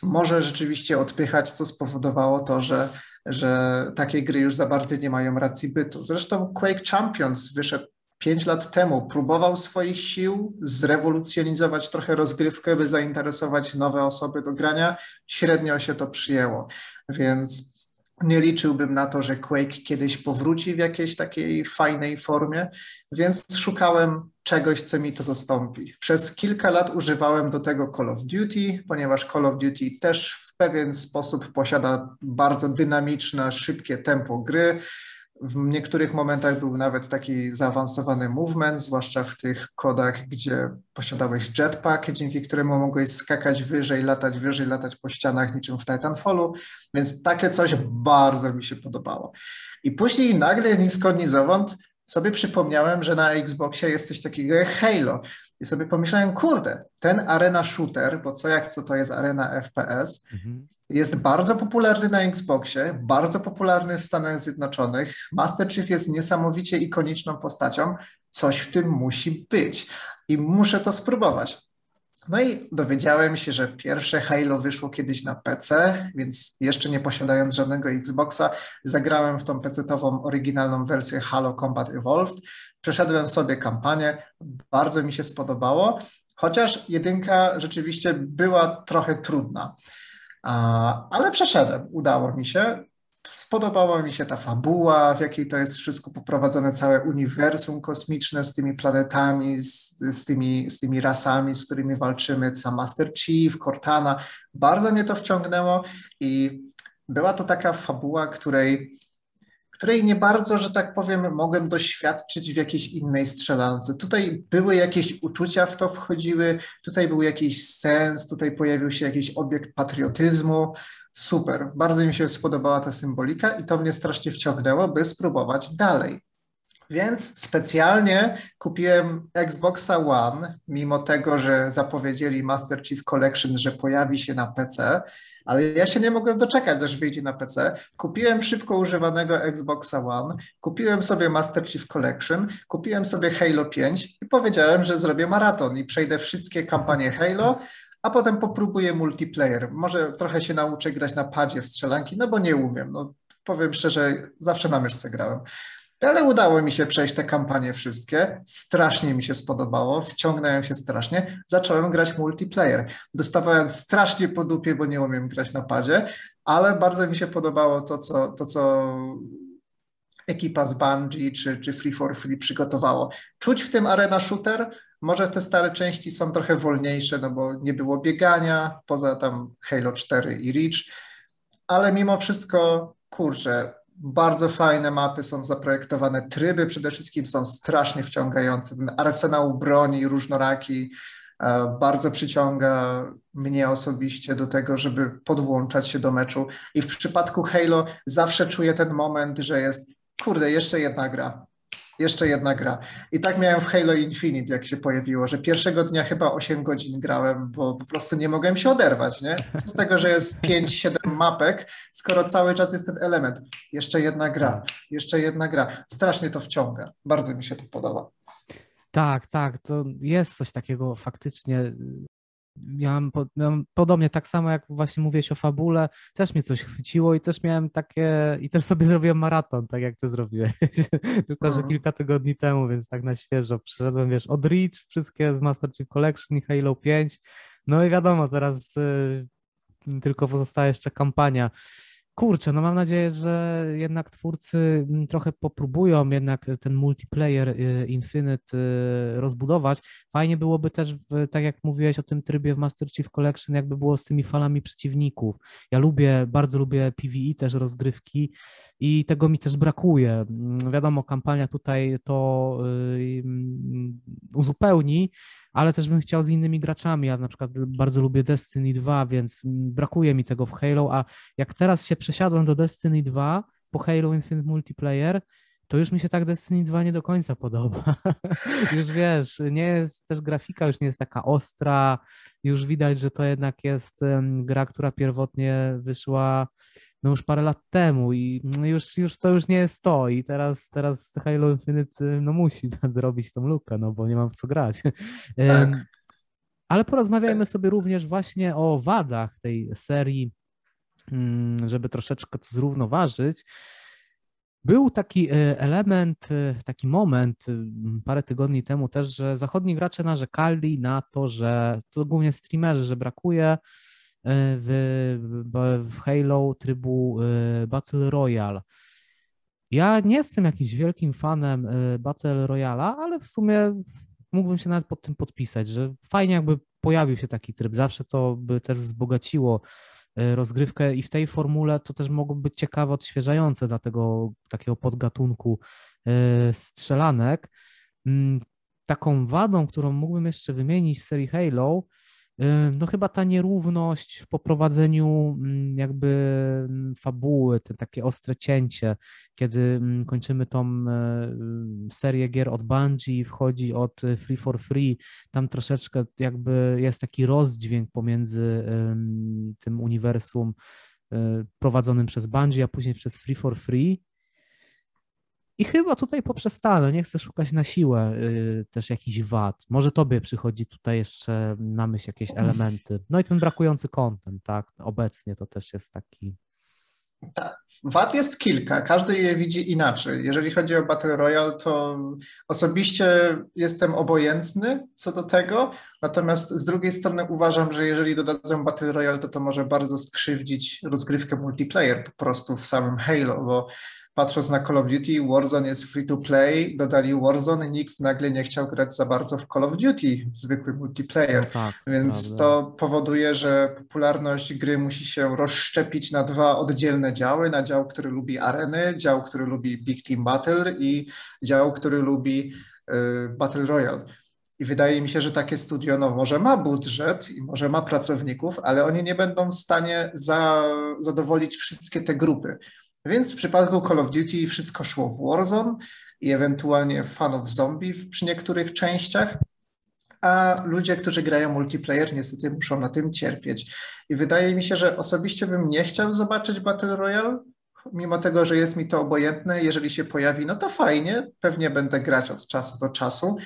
może rzeczywiście odpychać, co spowodowało to, że że takie gry już za bardzo nie mają racji bytu. Zresztą Quake Champions wyszedł pięć lat temu, próbował swoich sił zrewolucjonizować trochę rozgrywkę, by zainteresować nowe osoby do grania. Średnio się to przyjęło, więc nie liczyłbym na to, że Quake kiedyś powróci w jakiejś takiej fajnej formie, więc szukałem czegoś, co mi to zastąpi. Przez kilka lat używałem do tego Call of Duty, ponieważ Call of Duty też w pewien sposób posiada bardzo dynamiczne, szybkie tempo gry. W niektórych momentach był nawet taki zaawansowany movement, zwłaszcza w tych kodach, gdzie posiadałeś jetpack, dzięki któremu mogłeś skakać wyżej, latać wyżej, latać po ścianach niczym w Titanfallu, więc takie coś bardzo mi się podobało. I później nagle ni skąd ni zowąd sobie przypomniałem, że na Xboxie jest coś takiego jak Halo. I sobie pomyślałem, kurde, ten arena shooter, bo co jak co to jest arena FPS, mhm. jest bardzo popularny na Xboxie, bardzo popularny w Stanach Zjednoczonych. Master Chief jest niesamowicie ikoniczną postacią. Coś w tym musi być i muszę to spróbować. No i dowiedziałem się, że pierwsze Halo wyszło kiedyś na PC, więc jeszcze nie posiadając żadnego Xboxa, zagrałem w tą PC-tową oryginalną wersję Halo Combat Evolved. Przeszedłem sobie kampanię, bardzo mi się spodobało, chociaż jedynka rzeczywiście była trochę trudna. Ale przeszedłem, udało mi się. Spodobała mi się ta fabuła, w jakiej to jest wszystko poprowadzone, całe uniwersum kosmiczne z tymi planetami, z, z, tymi, z tymi rasami, z którymi walczymy, sam Master Chief, Cortana. Bardzo mnie to wciągnęło i była to taka fabuła, której, której nie bardzo, że tak powiem, mogłem doświadczyć w jakiejś innej strzelance. Tutaj były jakieś uczucia w to wchodziły, tutaj był jakiś sens, tutaj pojawił się jakiś obiekt patriotyzmu, super, bardzo mi się spodobała ta symbolika i to mnie strasznie wciągnęło, by spróbować dalej. Więc specjalnie kupiłem Xboxa One, mimo tego, że zapowiedzieli Master Chief Collection, że pojawi się na PC, ale ja się nie mogłem doczekać, aż wyjdzie na PC. Kupiłem szybko używanego Xboxa One, kupiłem sobie Master Chief Collection, kupiłem sobie Halo 5 i powiedziałem, że zrobię maraton i przejdę wszystkie kampanie Halo, a potem popróbuję multiplayer. Może trochę się nauczę grać na padzie w strzelanki, no bo nie umiem. No, powiem szczerze, zawsze na myszce grałem. Ale udało mi się przejść te kampanie wszystkie. Strasznie mi się spodobało, wciągnąłem się strasznie. Zacząłem grać multiplayer. Dostawałem strasznie po dupie, bo nie umiem grać na padzie, ale bardzo mi się podobało to, co, to, co ekipa z Bungie czy, czy Free for Free przygotowało. Czuć w tym arena shooter, może te stare części są trochę wolniejsze, no bo nie było biegania, poza tam Halo 4 i Reach, ale mimo wszystko, kurczę, bardzo fajne mapy są zaprojektowane, tryby przede wszystkim są strasznie wciągające. Ten arsenał broni różnoraki e, bardzo przyciąga mnie osobiście do tego, żeby podłączać się do meczu. I w przypadku Halo zawsze czuję ten moment, że jest kurde, jeszcze jedna gra, jeszcze jedna gra. I tak miałem w Halo Infinite, jak się pojawiło, że pierwszego dnia chyba 8 godzin grałem, bo po prostu nie mogłem się oderwać, nie? Co z tego, że jest 5-7 mapek, skoro cały czas jest ten element. Jeszcze jedna gra, jeszcze jedna gra. Strasznie to wciąga. Bardzo mi się to podoba. Tak, tak, to jest coś takiego faktycznie miałem, po, miałem podobnie, tak samo jak właśnie mówiłeś o fabule, też mnie coś chwyciło i też miałem takie, i też sobie zrobiłem maraton, tak jak ty zrobiłeś, [laughs] tylko że mhm. kilka tygodni temu, więc tak na świeżo przyszedłem, wiesz, od Reach, wszystkie z Master Chief Collection i Halo 5, no i wiadomo, teraz y, tylko pozostała jeszcze kampania Kurczę, no mam nadzieję, że jednak twórcy mm, trochę popróbują jednak ten multiplayer y, Infinite y, rozbudować. Fajnie byłoby też, tak jak mówiłeś o tym trybie w Master Chief Collection, jakby było z tymi falami przeciwników. Ja lubię, bardzo lubię PvE też rozgrywki i tego mi też brakuje. Mm, wiadomo, kampania tutaj to y, mm, uzupełni, ale też bym chciał z innymi graczami. Ja na przykład bardzo lubię Destiny 2, więc brakuje mi tego w Halo, a jak teraz się przesiadłem do Destiny 2 po Halo Infinite Multiplayer, to już mi się tak Destiny 2 nie do końca podoba. [laughs] już wiesz, nie jest też grafika już nie jest taka ostra, już widać, że to jednak jest gra, która pierwotnie wyszła no już parę lat temu i już, już to już nie jest to i teraz, teraz Halo Infinite no musi [laughs] zrobić tą lukę, no bo nie mam w co grać. [laughs] Tak. Ale porozmawiajmy sobie również właśnie o wadach tej serii, mm, żeby troszeczkę to zrównoważyć. Był taki e, element, e, taki moment parę tygodni temu też, że zachodni gracze narzekali na to, że to głównie streamerzy, że brakuje w, w Halo trybu e, Battle Royale. Ja nie jestem jakimś wielkim fanem e, Battle Royala, ale w sumie mógłbym się nawet pod tym podpisać, że fajnie jakby pojawił się taki tryb. Zawsze to by też wzbogaciło e, rozgrywkę i w tej formule to też mogłoby być ciekawe, odświeżające dla tego takiego podgatunku strzelanek. Mm, taką wadą, którą mógłbym jeszcze wymienić w serii Halo, no chyba ta nierówność w poprowadzeniu mm, jakby mm, fabuły, te takie ostre cięcie, kiedy mm, kończymy tą e, serię gier od Bungie, wchodzi od Free for Free, tam troszeczkę jakby jest taki rozdźwięk pomiędzy tym uniwersum e, prowadzonym przez Bungie, a później przez Free for Free, i chyba tutaj poprzestanę, nie chcę szukać na siłę y, też jakichś wad. Może tobie przychodzi tutaj jeszcze na myśl jakieś elementy. No i ten brakujący content, tak? Obecnie to też jest taki. Tak, wad jest kilka, każdy je widzi inaczej. Jeżeli chodzi o Battle Royale, to osobiście jestem obojętny co do tego, natomiast z drugiej strony uważam, że jeżeli dodadzą Battle Royale, to to może bardzo skrzywdzić rozgrywkę multiplayer po prostu w samym Halo, bo patrząc na Call of Duty, Warzone jest free to play, dodali Warzone, nikt nagle nie chciał grać za bardzo w Call of Duty, zwykły multiplayer. No tak, Więc prawda. to powoduje, że popularność gry musi się rozszczepić na dwa oddzielne działy, na dział, który lubi areny, dział, który lubi Big Team Battle i dział, który lubi y, Battle Royale. I wydaje mi się, że takie studio no, może ma budżet i może ma pracowników, ale oni nie będą w stanie za, zadowolić wszystkie te grupy. Więc w przypadku Call of Duty wszystko szło w Warzone i ewentualnie fanów zombie przy niektórych częściach, a ludzie, którzy grają multiplayer, niestety muszą na tym cierpieć. I wydaje mi się, że osobiście bym nie chciał zobaczyć Battle Royale, mimo tego, że jest mi to obojętne. Jeżeli się pojawi, no to fajnie, pewnie będę grać od czasu do czasu.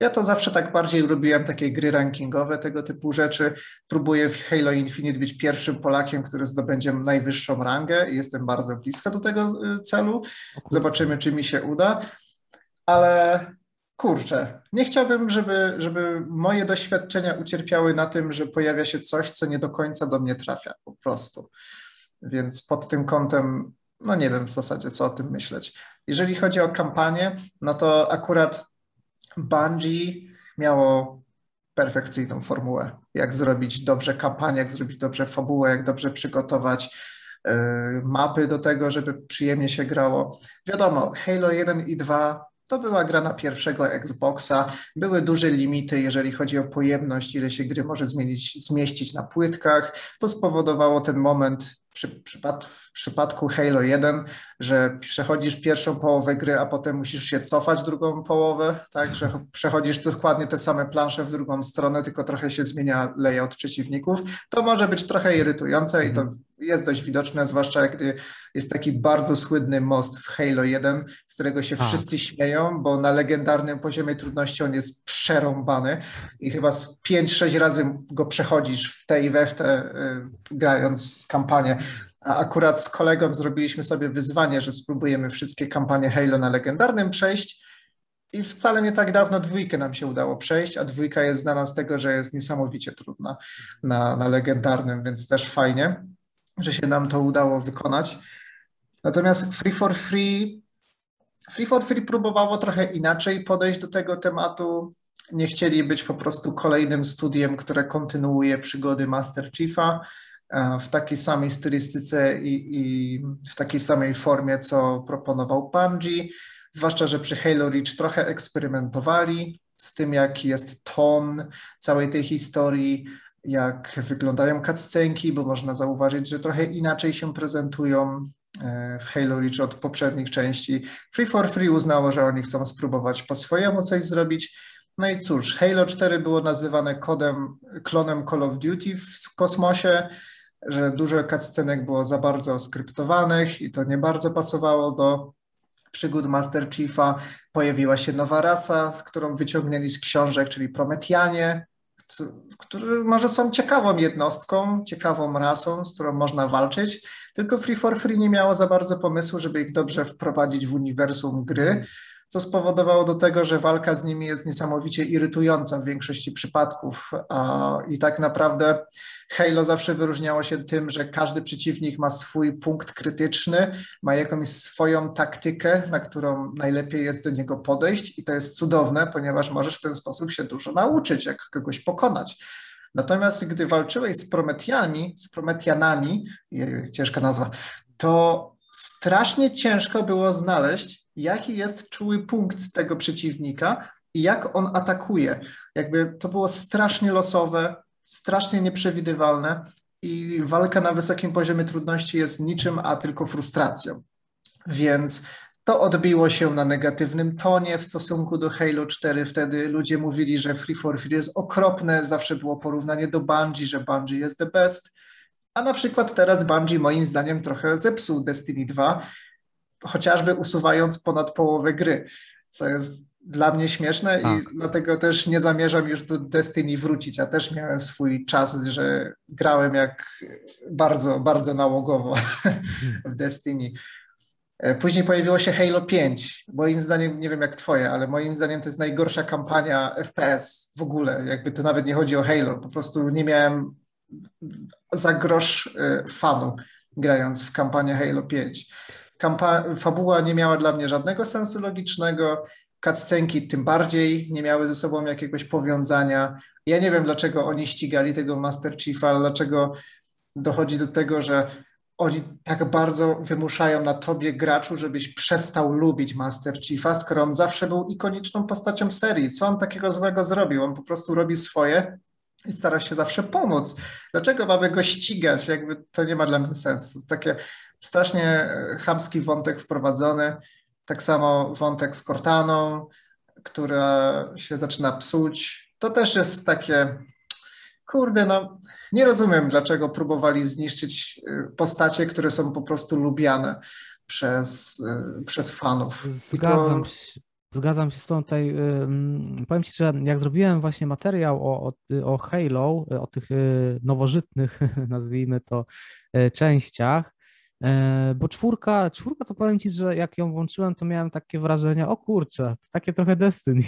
Ja to zawsze tak bardziej lubiłem takie gry rankingowe, tego typu rzeczy. Próbuję w Halo Infinite być pierwszym Polakiem, który zdobędzie najwyższą rangę i jestem bardzo blisko do tego y, celu. Zobaczymy, czy mi się uda. Ale kurczę, nie chciałbym, żeby, żeby moje doświadczenia ucierpiały na tym, że pojawia się coś, co nie do końca do mnie trafia, po prostu. Więc pod tym kątem, no nie wiem w zasadzie, co o tym myśleć. Jeżeli chodzi o kampanię, no to akurat Bungie miało perfekcyjną formułę, jak zrobić dobrze kampanię, jak zrobić dobrze fabułę, jak dobrze przygotować mapy do tego, żeby przyjemnie się grało. Wiadomo, Halo 1 i 2 to była gra na pierwszego Xboxa. Były duże limity, jeżeli chodzi o pojemność, ile się gry może zmienić, zmieścić na płytkach. To spowodowało ten moment przy, przypad, w przypadku Halo 1, że przechodzisz pierwszą połowę gry, a potem musisz się cofać drugą połowę, tak, że przechodzisz dokładnie te same plansze w drugą stronę, tylko trochę się zmienia layout przeciwników. To może być trochę irytujące i to mhm. jest dość widoczne, zwłaszcza gdy jest taki bardzo słynny most w Halo 1, z którego się a. wszyscy śmieją, bo na legendarnym poziomie trudności on jest przerąbany i chyba z 5-6 razy go przechodzisz w te i we w te, y, grając kampanię. A akurat z kolegą zrobiliśmy sobie wyzwanie, że spróbujemy wszystkie kampanie Halo na legendarnym przejść. I wcale nie tak dawno dwójkę nam się udało przejść, a dwójka jest znana z tego, że jest niesamowicie trudna na, na legendarnym, więc też fajnie, że się nam to udało wykonać. Natomiast Free for Free, Free for Free próbowało trochę inaczej podejść do tego tematu. Nie chcieli być po prostu kolejnym studiem, które kontynuuje przygody Master Chiefa w takiej samej stylistyce i, i, w takiej samej formie, co proponował Bungie. Zwłaszcza, że przy Halo Reach trochę eksperymentowali z tym, jaki jest ton całej tej historii, jak wyglądają cutscenki, bo można zauważyć, że trochę inaczej się prezentują e, w Halo Reach od poprzednich części. Free for Free uznało, że oni chcą spróbować po swojemu coś zrobić. No i cóż, Halo 4 było nazywane kodem, klonem Call of Duty w kosmosie że dużo cutscenek było za bardzo skryptowanych i to nie bardzo pasowało do przygód Master Chiefa. Pojawiła się nowa rasa, którą wyciągnęli z książek, czyli Prometianie, którzy może są ciekawą jednostką, ciekawą rasą, z którą można walczyć, tylko Free for Free nie miało za bardzo pomysłu, żeby ich dobrze wprowadzić w uniwersum gry, co spowodowało do tego, że walka z nimi jest niesamowicie irytująca w większości przypadków i tak naprawdę Halo zawsze wyróżniało się tym, że każdy przeciwnik ma swój punkt krytyczny, ma jakąś swoją taktykę, na którą najlepiej jest do niego podejść i to jest cudowne, ponieważ możesz w ten sposób się dużo nauczyć, jak kogoś pokonać. Natomiast gdy walczyłeś z Prometianami, z Prometianami, ciężka nazwa, to strasznie ciężko było znaleźć, jaki jest czuły punkt tego przeciwnika i jak on atakuje. Jakby to było strasznie losowe, strasznie nieprzewidywalne i walka na wysokim poziomie trudności jest niczym, a tylko frustracją. Więc to odbiło się na negatywnym tonie w stosunku do Halo 4. Wtedy ludzie mówili, że Free for Free jest okropne, zawsze było porównanie do Bungie, że Bungie jest the best. A na przykład teraz Bungie moim zdaniem trochę zepsuł Destiny 2, chociażby usuwając ponad połowę gry, co jest dla mnie śmieszne tak. i dlatego też nie zamierzam już do Destiny wrócić. Ja też miałem swój czas, że grałem jak bardzo, bardzo nałogowo [laughs] w Destiny. E, później pojawiło się Halo 5. Moim zdaniem, nie wiem jak twoje, ale moim zdaniem to jest najgorsza kampania FPS w ogóle. Jakby to nawet nie chodzi o Halo. Po prostu nie miałem za grosz e, fanu grając w kampanię Halo 5. Kampa fabuła nie miała dla mnie żadnego sensu logicznego cutscenki tym bardziej nie miały ze sobą jakiegoś powiązania. Ja nie wiem, dlaczego oni ścigali tego Master Chiefa, dlaczego dochodzi do tego, że oni tak bardzo wymuszają na tobie, graczu, żebyś przestał lubić Master Chiefa, skoro on zawsze był ikoniczną postacią serii. Co on takiego złego zrobił? On po prostu robi swoje i stara się zawsze pomóc. Dlaczego mamy go ścigać? Jakby to nie ma dla mnie sensu. Takie strasznie chamski wątek wprowadzony. Tak samo wątek z Cortaną, która się zaczyna psuć. To też jest takie, kurde, no nie rozumiem, dlaczego próbowali zniszczyć y, postacie, które są po prostu lubiane przez, y, przez fanów. Zgadzam to... się. Zgadzam się z tą tutaj. Powiem Ci, że jak zrobiłem właśnie materiał o, o, o Halo, o tych nowożytnych, [laughs] nazwijmy to, częściach, E, bo czwórka, czwórka to powiem Ci, że jak ją włączyłem, to miałem takie wrażenie, o kurczę, to takie trochę Destiny.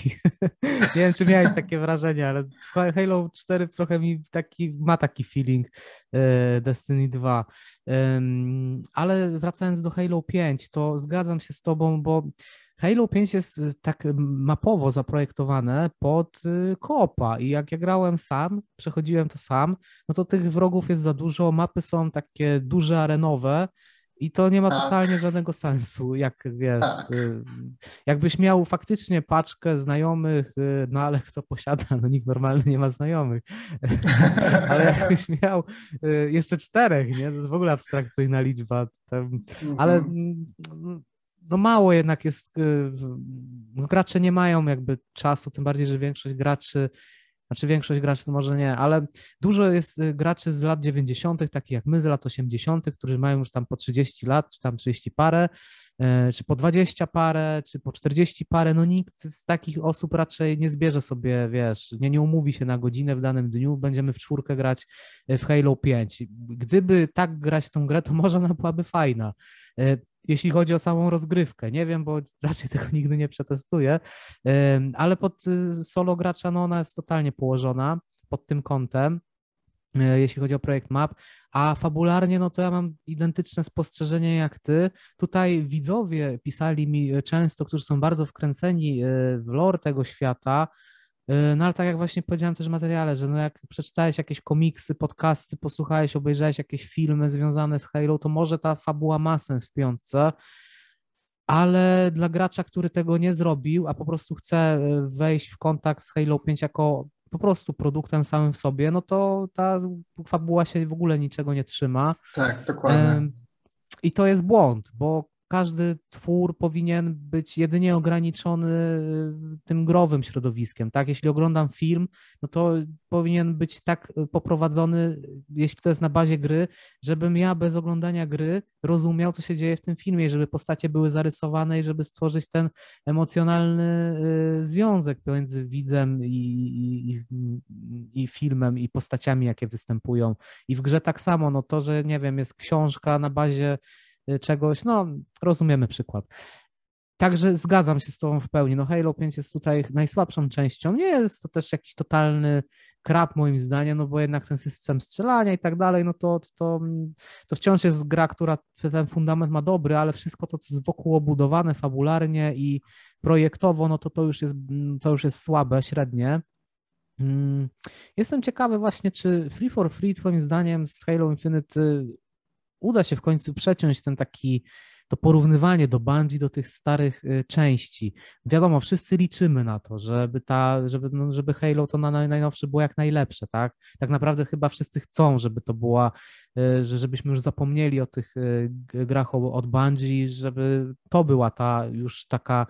[laughs] Nie wiem, czy miałeś takie wrażenie, ale Halo 4 trochę mi taki, ma taki feeling e, Destiny 2. Ale wracając do Halo 5, to zgadzam się z Tobą, bo Halo 5 jest tak mapowo zaprojektowane pod kopa i jak ja grałem sam, przechodziłem to sam, no to tych wrogów jest za dużo, mapy są takie duże, arenowe, i to nie ma tak. totalnie żadnego sensu, jak wiesz, tak. Y, jakbyś miał faktycznie paczkę znajomych, y, no ale kto posiada, no nikt normalny nie ma znajomych, [laughs] ale jakbyś miał y, jeszcze czterech, nie, to jest w ogóle abstrakcyjna liczba, ale mhm. mm, no mało jednak jest, no gracze nie mają jakby czasu, tym bardziej, że większość graczy znaczy większość graczy to może nie, ale dużo jest y, graczy z lat 90., takich jak my z lat 80., którzy mają już tam po 30 lat, czy tam 30 parę, e, czy po 20 parę, czy po 40 parę. No nikt z takich osób raczej nie zbierze sobie, wiesz, nie, nie umówi się na godzinę w danym dniu, będziemy w czwórkę grać w Halo 5. Gdyby tak grać tą grę, to może ona byłaby fajna. Jeśli chodzi o samą rozgrywkę. Nie wiem, bo raczej [laughs] tego nigdy nie przetestuję, ale pod y, solo gracza no ona jest totalnie położona pod tym kątem e, jeśli chodzi o projekt map, a fabularnie, no to ja mam identyczne spostrzeżenie jak ty. Tutaj widzowie pisali mi e, często, którzy są bardzo wkręceni e, w lore tego świata, no ale tak jak właśnie powiedziałem też w materiale, że no jak przeczytałeś jakieś komiksy, podcasty, posłuchałeś, obejrzałeś jakieś filmy związane z Halo, to może ta fabuła ma sens w piątce, ale dla gracza, który tego nie zrobił, a po prostu chce e, wejść w kontakt z Halo 5 jako po prostu produktem samym w sobie, no to ta fabuła się w ogóle niczego nie trzyma. Tak, dokładnie. I to jest błąd, bo każdy twór powinien być jedynie ograniczony tym growym środowiskiem, tak? Jeśli oglądam film, no to powinien być tak poprowadzony, jeśli to jest na bazie gry, żebym ja bez oglądania gry rozumiał, co się dzieje w tym filmie, żeby postacie były zarysowane i żeby stworzyć ten emocjonalny y, związek pomiędzy widzem i, i, i filmem i postaciami, jakie występują. I w grze tak samo, no to, że nie wiem, jest książka na bazie Y, czegoś, no rozumiemy przykład. Także zgadzam się z Tobą w pełni. No Halo 5 jest tutaj najsłabszą częścią. Nie jest to też jakiś totalny krap moim zdaniem, no bo jednak ten system strzelania i tak dalej, no to, to, to wciąż jest gra, która ten fundament ma dobry, ale wszystko to, co jest wokół obudowane fabularnie i projektowo, no to to już jest, to już jest słabe, średnie. Mm, jestem ciekawy właśnie, czy Free for Free twoim zdaniem z Halo Infinite uda się w końcu przeciąć ten taki, to porównywanie do Bungie, do tych starych y, części. Wiadomo, wszyscy liczymy na to, żeby ta, żeby, no, żeby Halo to na najnowsze było jak najlepsze, tak? Tak naprawdę chyba wszyscy chcą, żeby to była, y, że żebyśmy już zapomnieli o tych y, grach od Bungie, żeby to była ta już taka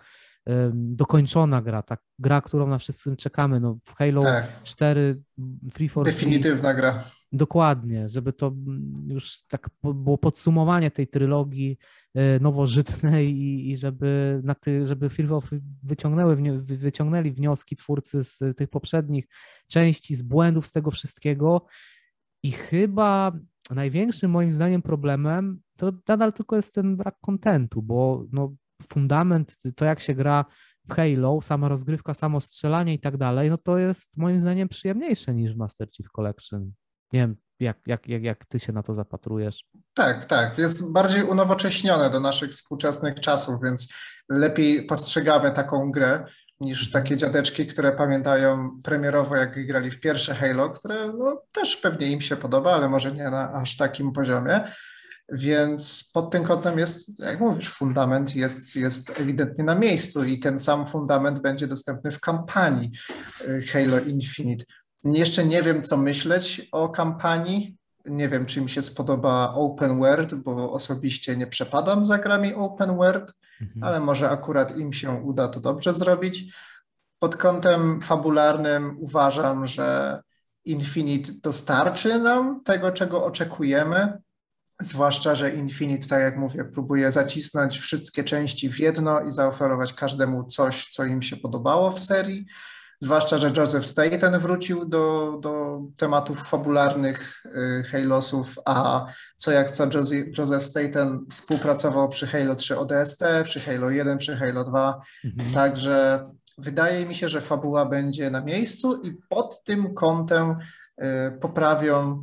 dokończona gra, ta gra, którą na wszyscy czekamy. No, w Halo tak. 4 Free for Definitywna gra. Dokładnie, żeby to już tak było podsumowanie tej trylogii e, nowożytnej i, i żeby, na ty, żeby Free for wyciągnęły, wyciągnęli wnioski twórcy z tych poprzednich części, z błędów, z tego wszystkiego. I chyba największym moim zdaniem problemem to nadal tylko jest ten brak kontentu, bo no, fundament, to jak się gra w Halo, sama rozgrywka, samo strzelanie i tak dalej, no to jest moim zdaniem przyjemniejsze niż Master Chief Collection. Nie wiem, jak, jak, jak, jak ty się na to zapatrujesz? Tak, tak. Jest bardziej unowocześnione do naszych współczesnych czasów, więc lepiej postrzegamy taką grę niż takie dziadeczki, które pamiętają premierowo, jak grali w pierwsze Halo, które no, też pewnie im się podoba, ale może nie na aż takim poziomie. Więc pod tym kątem jest, jak mówisz, fundament jest, jest ewidentnie na miejscu i ten sam fundament będzie dostępny w kampanii y, Halo Infinite. Jeszcze nie wiem, co myśleć o kampanii. Nie wiem, czy mi się spodoba Open World, bo osobiście nie przepadam za grami Open World, mhm. ale może akurat im się uda to dobrze zrobić. Pod kątem fabularnym uważam, że Infinite dostarczy nam tego, czego oczekujemy Zwłaszcza, że Infinite, tak jak mówię, próbuje zacisnąć wszystkie części w jedno i zaoferować każdemu coś, co im się podobało w serii. Zwłaszcza, że Joseph Staten wrócił do, do tematów fabularnych y, Halosów, a co jak co Joseph Staten współpracował przy Halo 3 ODST, przy Halo 1, przy Halo 2. Mhm. Także wydaje mi się, że fabuła będzie na miejscu i pod tym kątem y, poprawią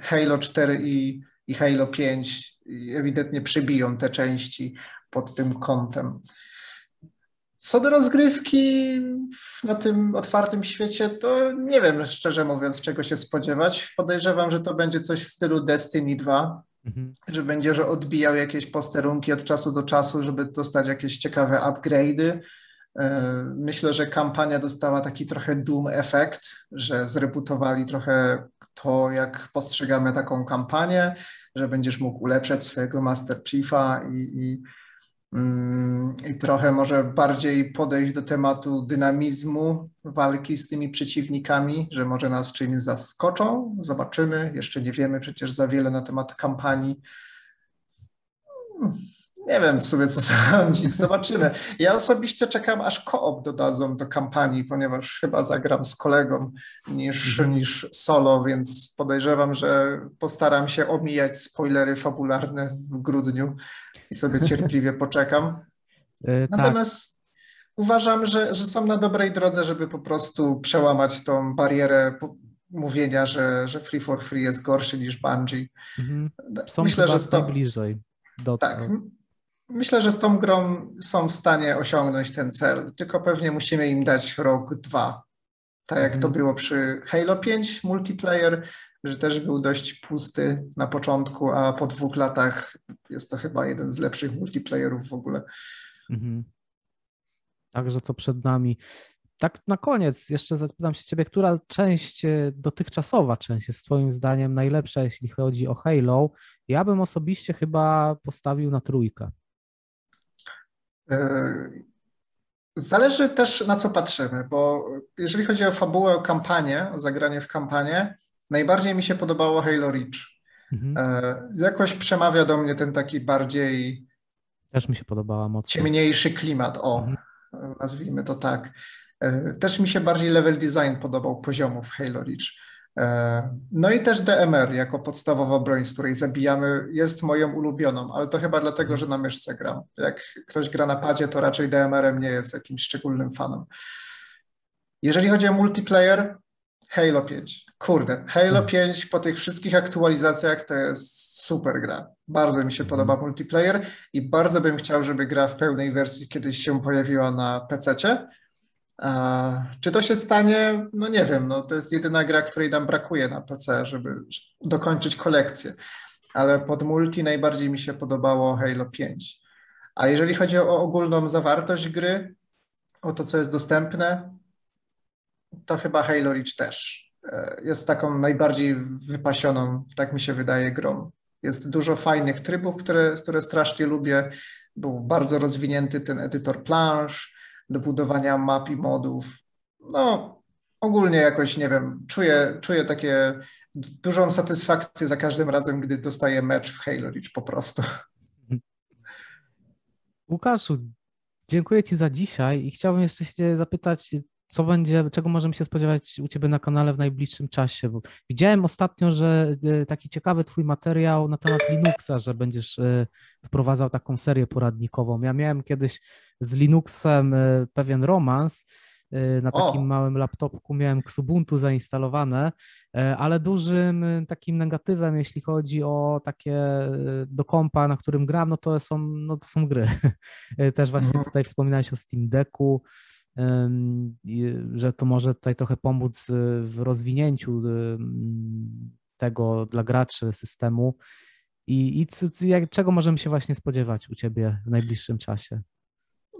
Halo 4 i, i Halo 5 ewidentnie przybiją te części, pod tym kątem. Co do rozgrywki na tym otwartym świecie, to nie wiem szczerze mówiąc, czego się spodziewać. Podejrzewam, że to będzie coś w stylu Destiny 2, mhm. że będziesz odbijał jakieś posterunki od czasu do czasu, żeby dostać jakieś ciekawe upgrade'y. E, myślę, że kampania dostała taki trochę Doom efekt, że zreputowali trochę to, jak postrzegamy taką kampanię, że będziesz mógł ulepszać swojego Master Chiefa i, i Mm, i trochę może bardziej podejść do tematu dynamizmu walki z tymi przeciwnikami, że może nas czymś zaskoczą. Zobaczymy. Jeszcze nie wiemy przecież za wiele na temat kampanii. Nie wiem sobie, co [laughs] sądzić. Zobaczymy. Ja osobiście czekam, aż koop dodadzą do kampanii, ponieważ chyba zagram z kolegą niż, mhm. niż solo, więc podejrzewam, że postaram się omijać spoilery fabularne w grudniu i sobie [laughs] cierpliwie poczekam. E, tak. Natomiast tak. uważam, że, że są na dobrej drodze, żeby po prostu przełamać tą barierę mówienia, że, że Free for Free jest gorszy niż Bungie. Mhm. Myślę, że to bliżej do tak, tego. Myślę, że z tą grą są w stanie osiągnąć ten cel, tylko pewnie musimy im dać rok, dwa. Tak jak to mhm. było przy Halo 5 multiplayer, że też był dość pusty na początku, a po dwóch latach jest to chyba jeden z lepszych multiplayerów w ogóle. Mhm. Także to przed nami. Tak na koniec jeszcze zapytam się ciebie, która część, e, dotychczasowa część jest twoim zdaniem najlepsza, jeśli chodzi o Halo? Ja bym osobiście chyba postawił na trójkę. E, zależy też na co patrzymy, bo jeżeli chodzi o fabułę, o kampanię, o zagranie w kampanię, najbardziej mi się podobało Halo Reach. Mhm. E, jakoś przemawia do mnie ten taki bardziej. Też mi się podobała mocno. Ciemniejszy klimat, o, mhm. nazwijmy to tak. E, też mi się bardziej level design podobał poziomów Halo Reach. E, no i też DMR jako podstawowa broń, z której zabijamy, jest moją ulubioną, ale to chyba dlatego, że na myszce gram. Jak ktoś gra na padzie, to raczej DMR-em nie jest jakimś szczególnym fanem. Jeżeli chodzi o multiplayer, Halo 5. Kurde, Halo 5 hmm. po tych wszystkich aktualizacjach to jest super gra. Bardzo mi się hmm. podoba multiplayer i bardzo bym chciał, żeby gra w pełnej wersji kiedyś się pojawiła na PC-cie. Czy to się stanie? No nie wiem, no to jest jedyna gra, której nam brakuje na PC, żeby dokończyć kolekcję. Ale pod multi najbardziej mi się podobało Halo 5. A jeżeli chodzi o ogólną zawartość gry, o to, co jest dostępne, to chyba Halo Reach też e, jest taką najbardziej wypasioną, tak mi się wydaje, grą. Jest dużo fajnych trybów, które, które strasznie lubię. Był bardzo rozwinięty ten edytor plansz do budowania map i modów. No, ogólnie jakoś, nie wiem, czuję, czuję takie dużą satysfakcję za każdym razem, gdy dostaję mecz w Halo Reach po prostu. Łukaszu, dziękuję Ci za dzisiaj i chciałbym jeszcze się zapytać, co będzie, czego możemy się spodziewać u Ciebie na kanale w najbliższym czasie? Bo widziałem ostatnio, że e, taki ciekawy Twój materiał na temat Linuxa, że będziesz e, wprowadzał taką serię poradnikową. Ja miałem kiedyś z Linuxem e, pewien romans. Na takim o. małym laptopku miałem Xubuntu zainstalowane, ale dużym takim negatywem, jeśli chodzi o takie do kompa, na którym gram, no to są, no to są gry. [laughs] Też właśnie mhm. tutaj wspominałeś o Steam Decku, że to może tutaj trochę pomóc w rozwinięciu tego dla graczy systemu. I, i jak, czego możemy się właśnie spodziewać u Ciebie w najbliższym czasie?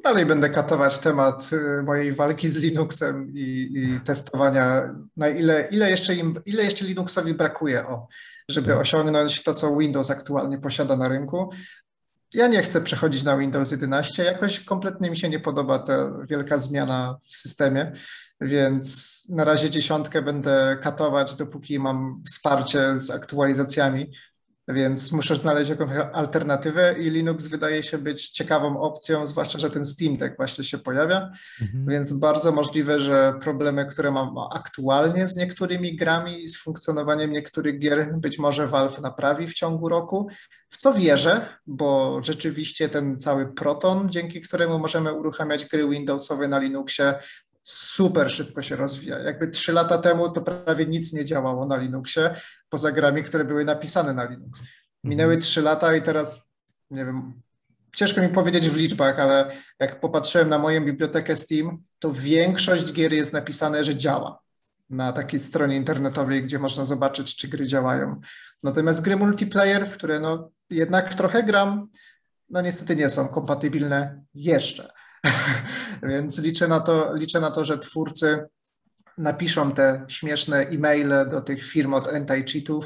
Dalej będę katować temat y, mojej walki z Linuxem i, i testowania, na ile, ile, jeszcze im, ile jeszcze Linuxowi brakuje, o, żeby mhm. osiągnąć to, co Windows aktualnie posiada na rynku ja nie chcę przechodzić na Windows 11. Jakoś kompletnie mi się nie podoba ta wielka zmiana w systemie, więc na razie dziesiątkę będę katować, dopóki mam wsparcie z aktualizacjami więc muszę znaleźć jakąś alternatywę i Linux wydaje się być ciekawą opcją, zwłaszcza, że ten Steam Deck właśnie się pojawia, mhm. więc bardzo możliwe, że problemy, które mam aktualnie z niektórymi grami i z funkcjonowaniem niektórych gier, być może Valve naprawi w ciągu roku, w co wierzę, bo rzeczywiście ten cały Proton, dzięki któremu możemy uruchamiać gry Windowsowe na Linuxie, super szybko się rozwija. Jakby trzy lata temu to prawie nic nie działało na Linuxie, poza grami, które były napisane na Linux. Minęły mhm. trzy lata i teraz, nie wiem, ciężko mi powiedzieć w liczbach, ale jak popatrzyłem na moją bibliotekę Steam, to większość gier jest napisane, że działa na takiej stronie internetowej, gdzie można zobaczyć, czy gry działają. Natomiast gry multiplayer, w które no jednak trochę gram, no niestety nie są kompatybilne jeszcze. [laughs] Więc liczę na to, liczę na to, że twórcy napiszą te śmieszne e-maile do tych firm od anti-cheatów,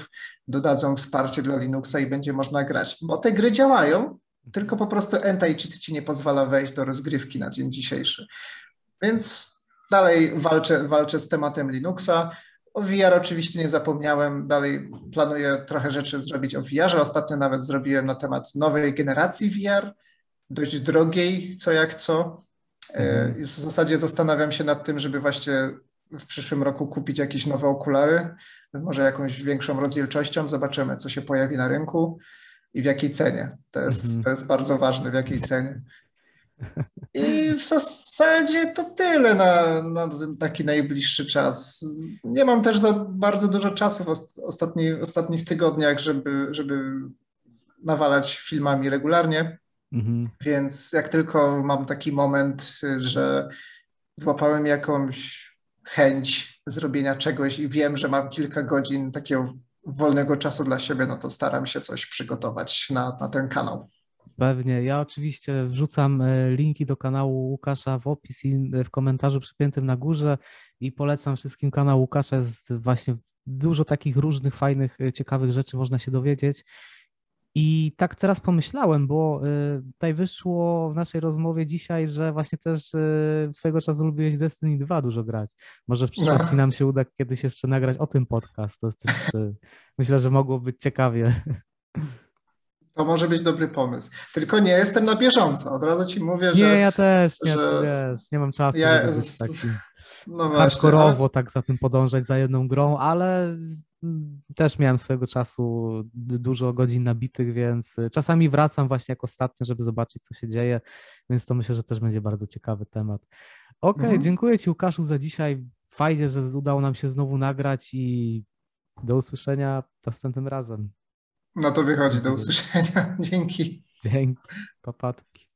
dodadzą wsparcie dla Linuxa i będzie można grać. Bo te gry działają, tylko po prostu anti-cheat ci nie pozwala wejść do rozgrywki na dzień dzisiejszy. Więc dalej walczę, walczę z tematem Linuxa. O VR oczywiście nie zapomniałem, dalej planuję trochę rzeczy zrobić o VR. Ostatnio nawet zrobiłem na temat nowej generacji VR, dość drogiej, co jak co. E, mhm. W zasadzie zastanawiam się nad tym, żeby właśnie w przyszłym roku kupić jakieś nowe okulary, może jakąś większą rozdzielczością. Zobaczymy, co się pojawi na rynku i w jakiej cenie. To jest, mhm. to jest bardzo ważne, w jakiej cenie. [laughs] I w zasadzie to tyle na, na taki najbliższy czas. Nie mam też za bardzo dużo czasu w ostatni, ostatnich tygodniach, żeby, żeby nawalać filmami regularnie. Mhm. Więc jak tylko mam taki moment, że złapałem jakąś chęć zrobienia czegoś i wiem, że mam kilka godzin takiego wolnego czasu dla siebie, no to staram się coś przygotować na, na ten kanał. Pewnie. Ja oczywiście wrzucam e, linki do kanału Łukasza w opis i w komentarzu przypiętym na górze i polecam wszystkim kanał Łukasza. Jest właśnie dużo takich różnych, fajnych, e, ciekawych rzeczy można się dowiedzieć. I tak teraz pomyślałem, bo y, tutaj wyszło w naszej rozmowie dzisiaj, że właśnie też y, swojego czasu lubiłeś Destiny 2 dużo grać. Może w przyszłości no. nam się uda kiedyś jeszcze nagrać o tym podcast. To jest też, y, myślę, że mogło być ciekawie. To może być dobry pomysł. Tylko nie jestem na bieżąco. Od razu ci mówię, nie, że. Nie, ja też, nie, że... wiesz, nie mam czasu. Ja, taki no hardkorowo ale... tak za tym podążać za jedną grą, ale też miałem swojego czasu dużo godzin nabitych, więc czasami wracam właśnie jak ostatnio, żeby zobaczyć, co się dzieje, więc to myślę, że też będzie bardzo ciekawy temat. Okej, okay, mhm. dziękuję Ci Łukaszu za dzisiaj. Fajnie, że udało nam się znowu nagrać i do usłyszenia następnym razem. No to wychodzi, do usłyszenia. [laughs] Dzięki. Dzięki, papatki.